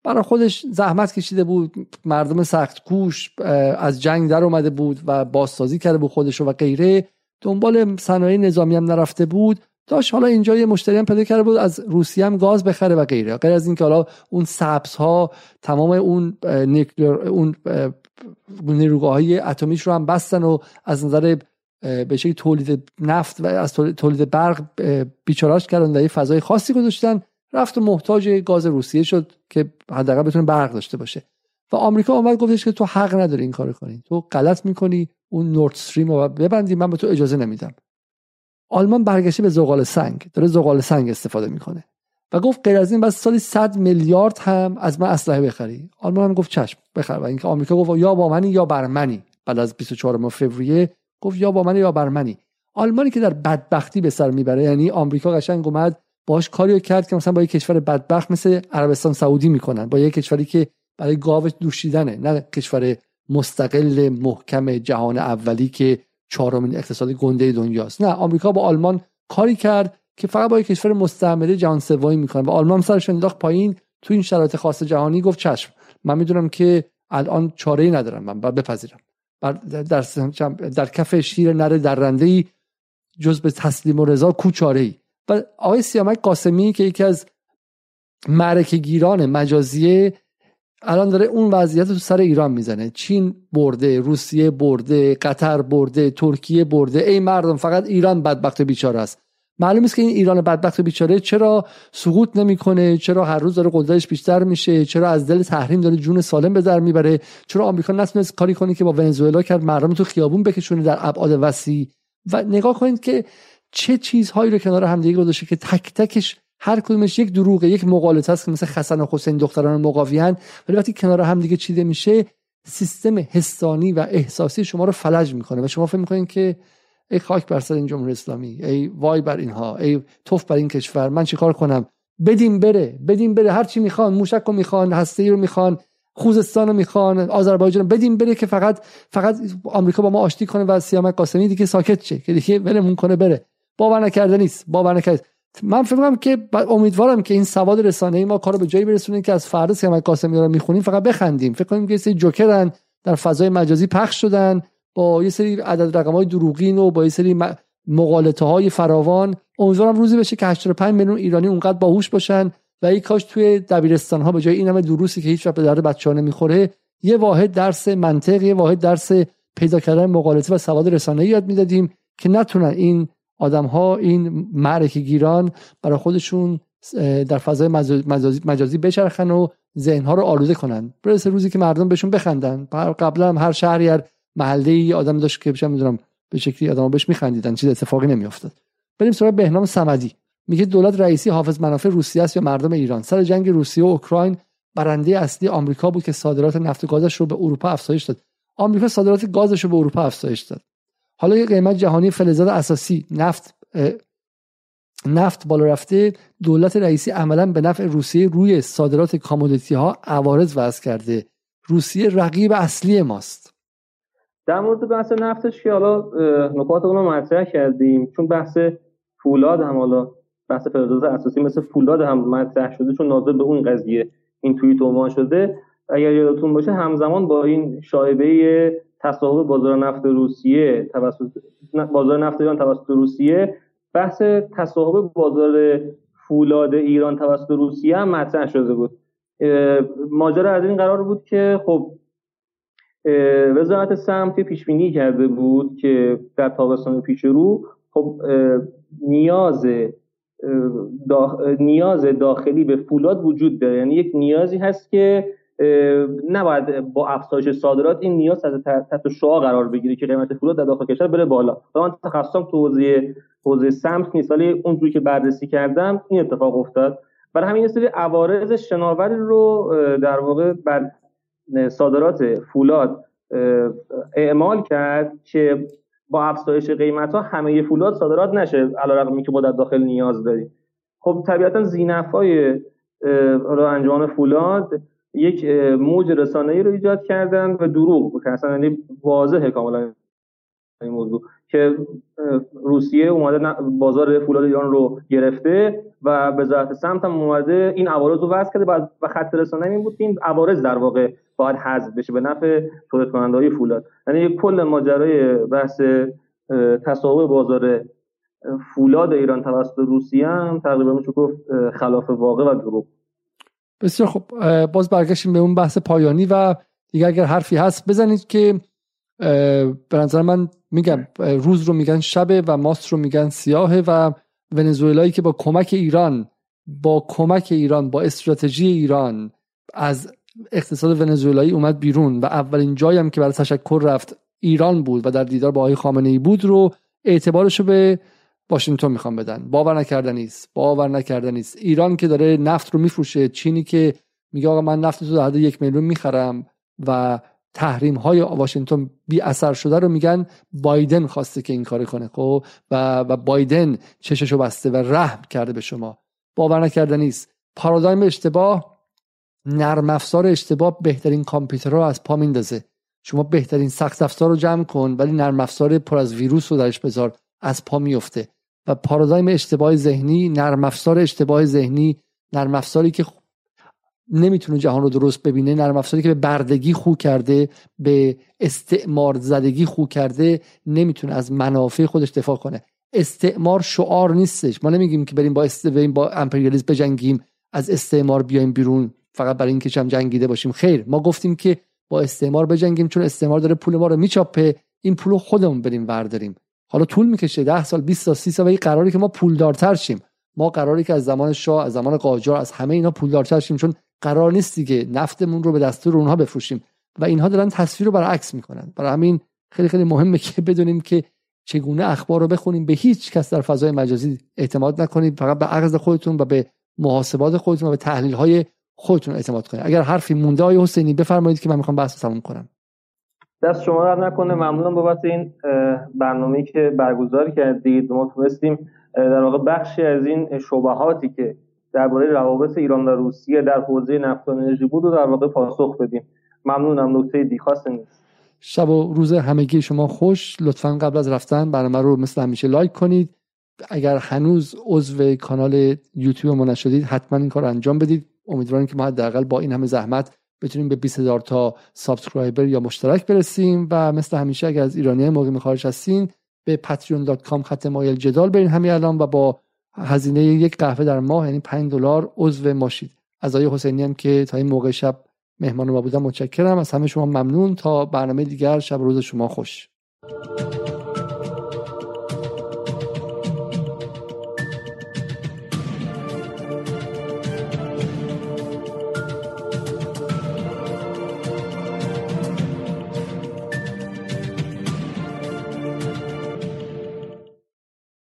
برای خودش زحمت کشیده بود مردم سخت کوش از جنگ در اومده بود و بازسازی کرده بود خودش و غیره. دنبال صنایع نظامی هم نرفته بود. داشت حالا اینجا یه مشتری هم پیدا کرده بود از روسیه هم گاز بخره و غیره. غیر از اینکه حالا اون سبز ها تمام اون اون نیروگاه های اتمیش رو هم بستن و از نظر به شکل تولید نفت و از تولید برق بیچاراش کردن در یه فضای خاصی گذاشتن. رفت و محتاج گاز روسیه شد که حداقل بتونه برق داشته باشه. و آمریکا آمد گفتش که تو حق نداری این کارو کنی. تو غلط می‌کنی. اون نورد استریم رو ببندی من به تو اجازه نمیدم. آلمان برگشته به زغال سنگ داره زغال سنگ استفاده می‌کنه. و گفت غیر از این بس سالی 100 میلیارد هم از من اسلحه بخری. آلمان هم گفت چشم بخر. و اینکه آمریکا گفت یا با منی یا بر منی. بعد از 24 فوریه گفت یا با منی یا بر منی. آلمانی که در بدبختی به سر می‌بره یعنی آمریکا قشنگ اومد باش کاریو کرد که مثلا با یک کشور بدبخت مثل عربستان سعودی می‌کنن. با یک کشوری که برای گاو دوشیدنه نه کشور مستقل محکم جهان اولی که چهارمین اقتصاد گنده دنیاست. نه آمریکا با آلمان کاری کرد که فقط با یک کشور مستعمره جهان سومی می‌کنه و آلمان سرش انداخت پایین تو این شرایط خاص جهانی گفت چشم. من می‌دونم که الان چاره ای ندارم من باید بپذیرم. در, در کف شیر نره درنده ای جز به تسلیم و رضا کو چاره ای و آقای سیامک قاسمی که یکی از معرکه گیران مجازیه الان داره اون وضعیت رو سر ایران می‌زنه. چین برده روسیه برده قطر برده ترکیه برده. ای مردم فقط ایران بدبخت و بیچاره است. معلوم است که این ایران بدبخت و بیچاره چرا سقوط نمی‌کنه چرا هر روز داره قدرتش بیشتر میشه چرا از دل تحریم داره جون سالم به در می‌بره چرا آمریکا نتونست کاری کنه که با ونزوئلا کرد مردم تو خیابون بکشونه در ابعاد وسیع. و نگاه کنید که چه چیزهایی رو کنار همدیگه گذاشته که تک تکش هر کدومش یک دروغه یک مقالطه است که مثل خسن و حسین دختران مقاویان. ولی وقتی کنار هم دیگه چیده میشه سیستم حسانی و احساسی شما رو فلج می‌کنه و شما فکر می‌کنین که ای خاک بر سر این جمهوری اسلامی ای وای بر اینها ای توف بر این کشور من چیکار کنم؟ بدیم بره بدیم بره هر چی می‌خوان موشک رو می‌خوان هسته رو می‌خوان خوزستان رو می‌خوان آذربایجان بدیم بره که فقط فقط آمریکا با ما آشتی کنه و سیامک قاسمی دیگه ساکت شه که دیگه ولمون کنه بره. باور نکرده نیست باور نکرده. من فکر کنم که امیدوارم که این سواد رسانه ای ما کارو به جایی برسونیم که از فردا سیامک قاسمی رو می‌خونیم فقط بخندیم. فکر کنیم که سری جوکرن در فضای مجازی پخش شدن با یه سری عدد رقم های دروغین و با یه سری مقالطه های فراوان. امیدوارم روزی بشه که 85 میلیون ایرانی اونقدر باهوش باشن و ای کاش توی دبیرستان ها به جای این همه دروسی که هیچ وقت به درد بچه‌ها نمی‌خوره یه واحد درس منطق یه واحد درس پیدا کردن مقالطه و سواد رسانه‌ای یاد می‌دادیم که نتونن این آدم ها این معرکه گیران برای خودشون در فضای مجازی, مجازی بچرخن و ذهن ها رو آلوده کنن. برسه روزی که مردم بهشون بخندن. قبلا هم هر شهری هر محله ای آدم داشت که بشم می‌دونم به شکلی آدم بهش میخندیدن چیز اتفاقی نمیافتاد. بریم سراغ بهنام صمدی. میگه دولت رئیسی حافظ منافع روسیه است یا مردم ایران؟ سر جنگ روسیه و اوکراین برنده اصلی آمریکا بود که صادرات نفت و گازش رو به اروپا افزایش داد. آمریکا صادرات گازش رو به اروپا افزایش داد. حالا یه قیمت جهانی فلزات اساسی نفت نفت بالا رفته دولت رئیسی عملا به نفع روسیه روی صادرات کامودیتی ها عوارض وضع کرده. روسیه رقیب اصلی ماست. در مورد بحث نفتش که حالا نکات اون رو مطرح کردیم چون بحث فولاد هم حالا بحث فلزات اساسی مثل فولاد هم مطرح شده چون ناظر به اون قضیه این توییت عنوان شده. اگر یادتون باشه همزمان با این شایبه تصاحب بازار نفت روسیه توسط بازار نفت ایران توسط روسیه. بحث تصاحب بازار فولاد ایران توسط روسیه هم مطرح شده بود. ماجرا از این قرار بود که خب وزارت سمت پیش بینی کرده بود که در تابستان پیش رو خب نیاز نیاز داخلی به فولاد وجود داره. یعنی یک نیازی هست که نباید با افزایش صادرات این نیاز از تحت شعا قرار بگیره که قیمت فولاد در داخل کشور بره بالا. من تخصصم تو حوزه حوزه سمت نیست ولی اونجوری که بررسی کردم این اتفاق افتاد. برای همین سری عوارض شناوری رو در واقع بر صادرات فولاد اعمال کرد که با افزایش قیمت ها همه فولاد صادرات نشه علیرغم که ما در داخل نیاز داریم. خب طبیعتا زینفای انجام فولاد یک موج رسانه‌ای رو ایجاد کردن و دروغ که اصلا یعنی واضحه کاملا این موضوع که روسیه اومده بازار فولاد ایران رو گرفته و وزارت سمت هم اومده این عوارض رو وضع کرده. و خط رسانه این بود که این عوارض در واقع باید حذف بشه به نفع تولید کننده های فولاد یعنی کل ماجرای بحث تصاحب بازار فولاد ایران توسط روسیه هم تقریبا میشه گفت خلاف واقع و دروغ. بسیار خب باز برگشتیم به اون بحث پایانی و دیگه اگر حرفی هست بزنید که به نظر من میگم روز رو میگن شبه و ماست رو میگن سیاهه و ونزوئلایی که با کمک ایران با کمک ایران با استراتژی ایران از اقتصاد ونزوئلایی اومد بیرون و اولین جایی هم که برای تشکر رفت ایران بود و در دیدار با آقای خامنه ای بود رو اعتبارش رو به واشنگتن می‌خوان بدن. باور نکردنی است باور نکردنی است ایران که داره نفت رو میفروشه چینی که میگه آقا من نفت رو در حد یک میلیون می‌خرم و تحریم های واشنگتن بی اثر شده رو میگن بایدن خواسته که این کار کنه خب؟ و و بایدن چششو بسته و رحم کرده به شما. باور نکردنی است پارادایم اشتباه نرم افزار اشتباه بهترین کامپیوتر رو از پا میندازه. شما بهترین سخت افزار رو جمع کن ولی نرم افزار پر از ویروس رو درش بذار. از پا میفته و پارادایم اشتباه ذهنی نرم افزار اشتباه ذهنی نرم افزاری که نمی‌تونه جهان رو درست ببینه نرم افزاری که به بردگی خو کرده به استعمار زدگی خو کرده نمی‌تونه از منافع خودش دفاع کنه. استعمار شعار نیستش. ما نمیگیم که بریم با است... بریم با امپریالیسم بجنگیم از استعمار بیایم بیرون فقط برای اینکه هم جنگیده باشیم. خیر ما گفتیم که با استعمار بجنگیم چون استعمار داره پول ما رو میچاپه. این پول خودمون بریم ورداریم. حالا طول می‌کشه 10 سال 20 سال 30 سال ولی قراری که ما پولدارتر شیم. ما قراری که از زمان شاه از زمان قاجار از همه اینا پولدارتر شیم. چون قرار نیست دیگه نفتمون رو به دستور اونها بفروشیم. و اینها دارن تصویر رو برعکس می‌کنن. برای همین خیلی خیلی مهمه که بدونیم که چگونه اخبار رو بخونیم. به هیچ کس در فضای مجازی اعتماد نکنید فقط به عقل خودتون و به محاسبات خودتون و به تحلیل های خودتون اعتماد کنید. اگر حرفی مونده های حسینی بفرمایید که من می‌خوام بحث تموم کنم. دست شما در نکنه. ممنونم بابت این برنامه‌ای که برگزار کردید. ما تونستیم در واقع بخشی از این شبهاتی که درباره روابط ایران و روسیه در حوزه نفت و انرژی بود و در واقع پاسخ بدیم. ممنونم. نکته دیگه‌ای خواست نیست. شب و روز همگی شما خوش. لطفا قبل از رفتن برنامه رو مثل همیشه لایک کنید. اگر هنوز عضو کانال یوتیوب ما نشدید حتما این کار انجام بدید. امیدوارم که ما حداقل با این همه زحمت بتونیم به 20 هزار تا سابسکرایبر یا مشترک برسیم و مثل همیشه اگر از ایرانی مقیم خارج هستین به patreon.com خط مایل جدال برین همین الان و با هزینه یک قهوه در ماه یعنی 5 دلار عضو ماشید. از آقای حسینی هم که تا این موقع شب مهمان ما بودم متشکرم. از همه شما ممنون. تا برنامه دیگر شب روز شما خوش.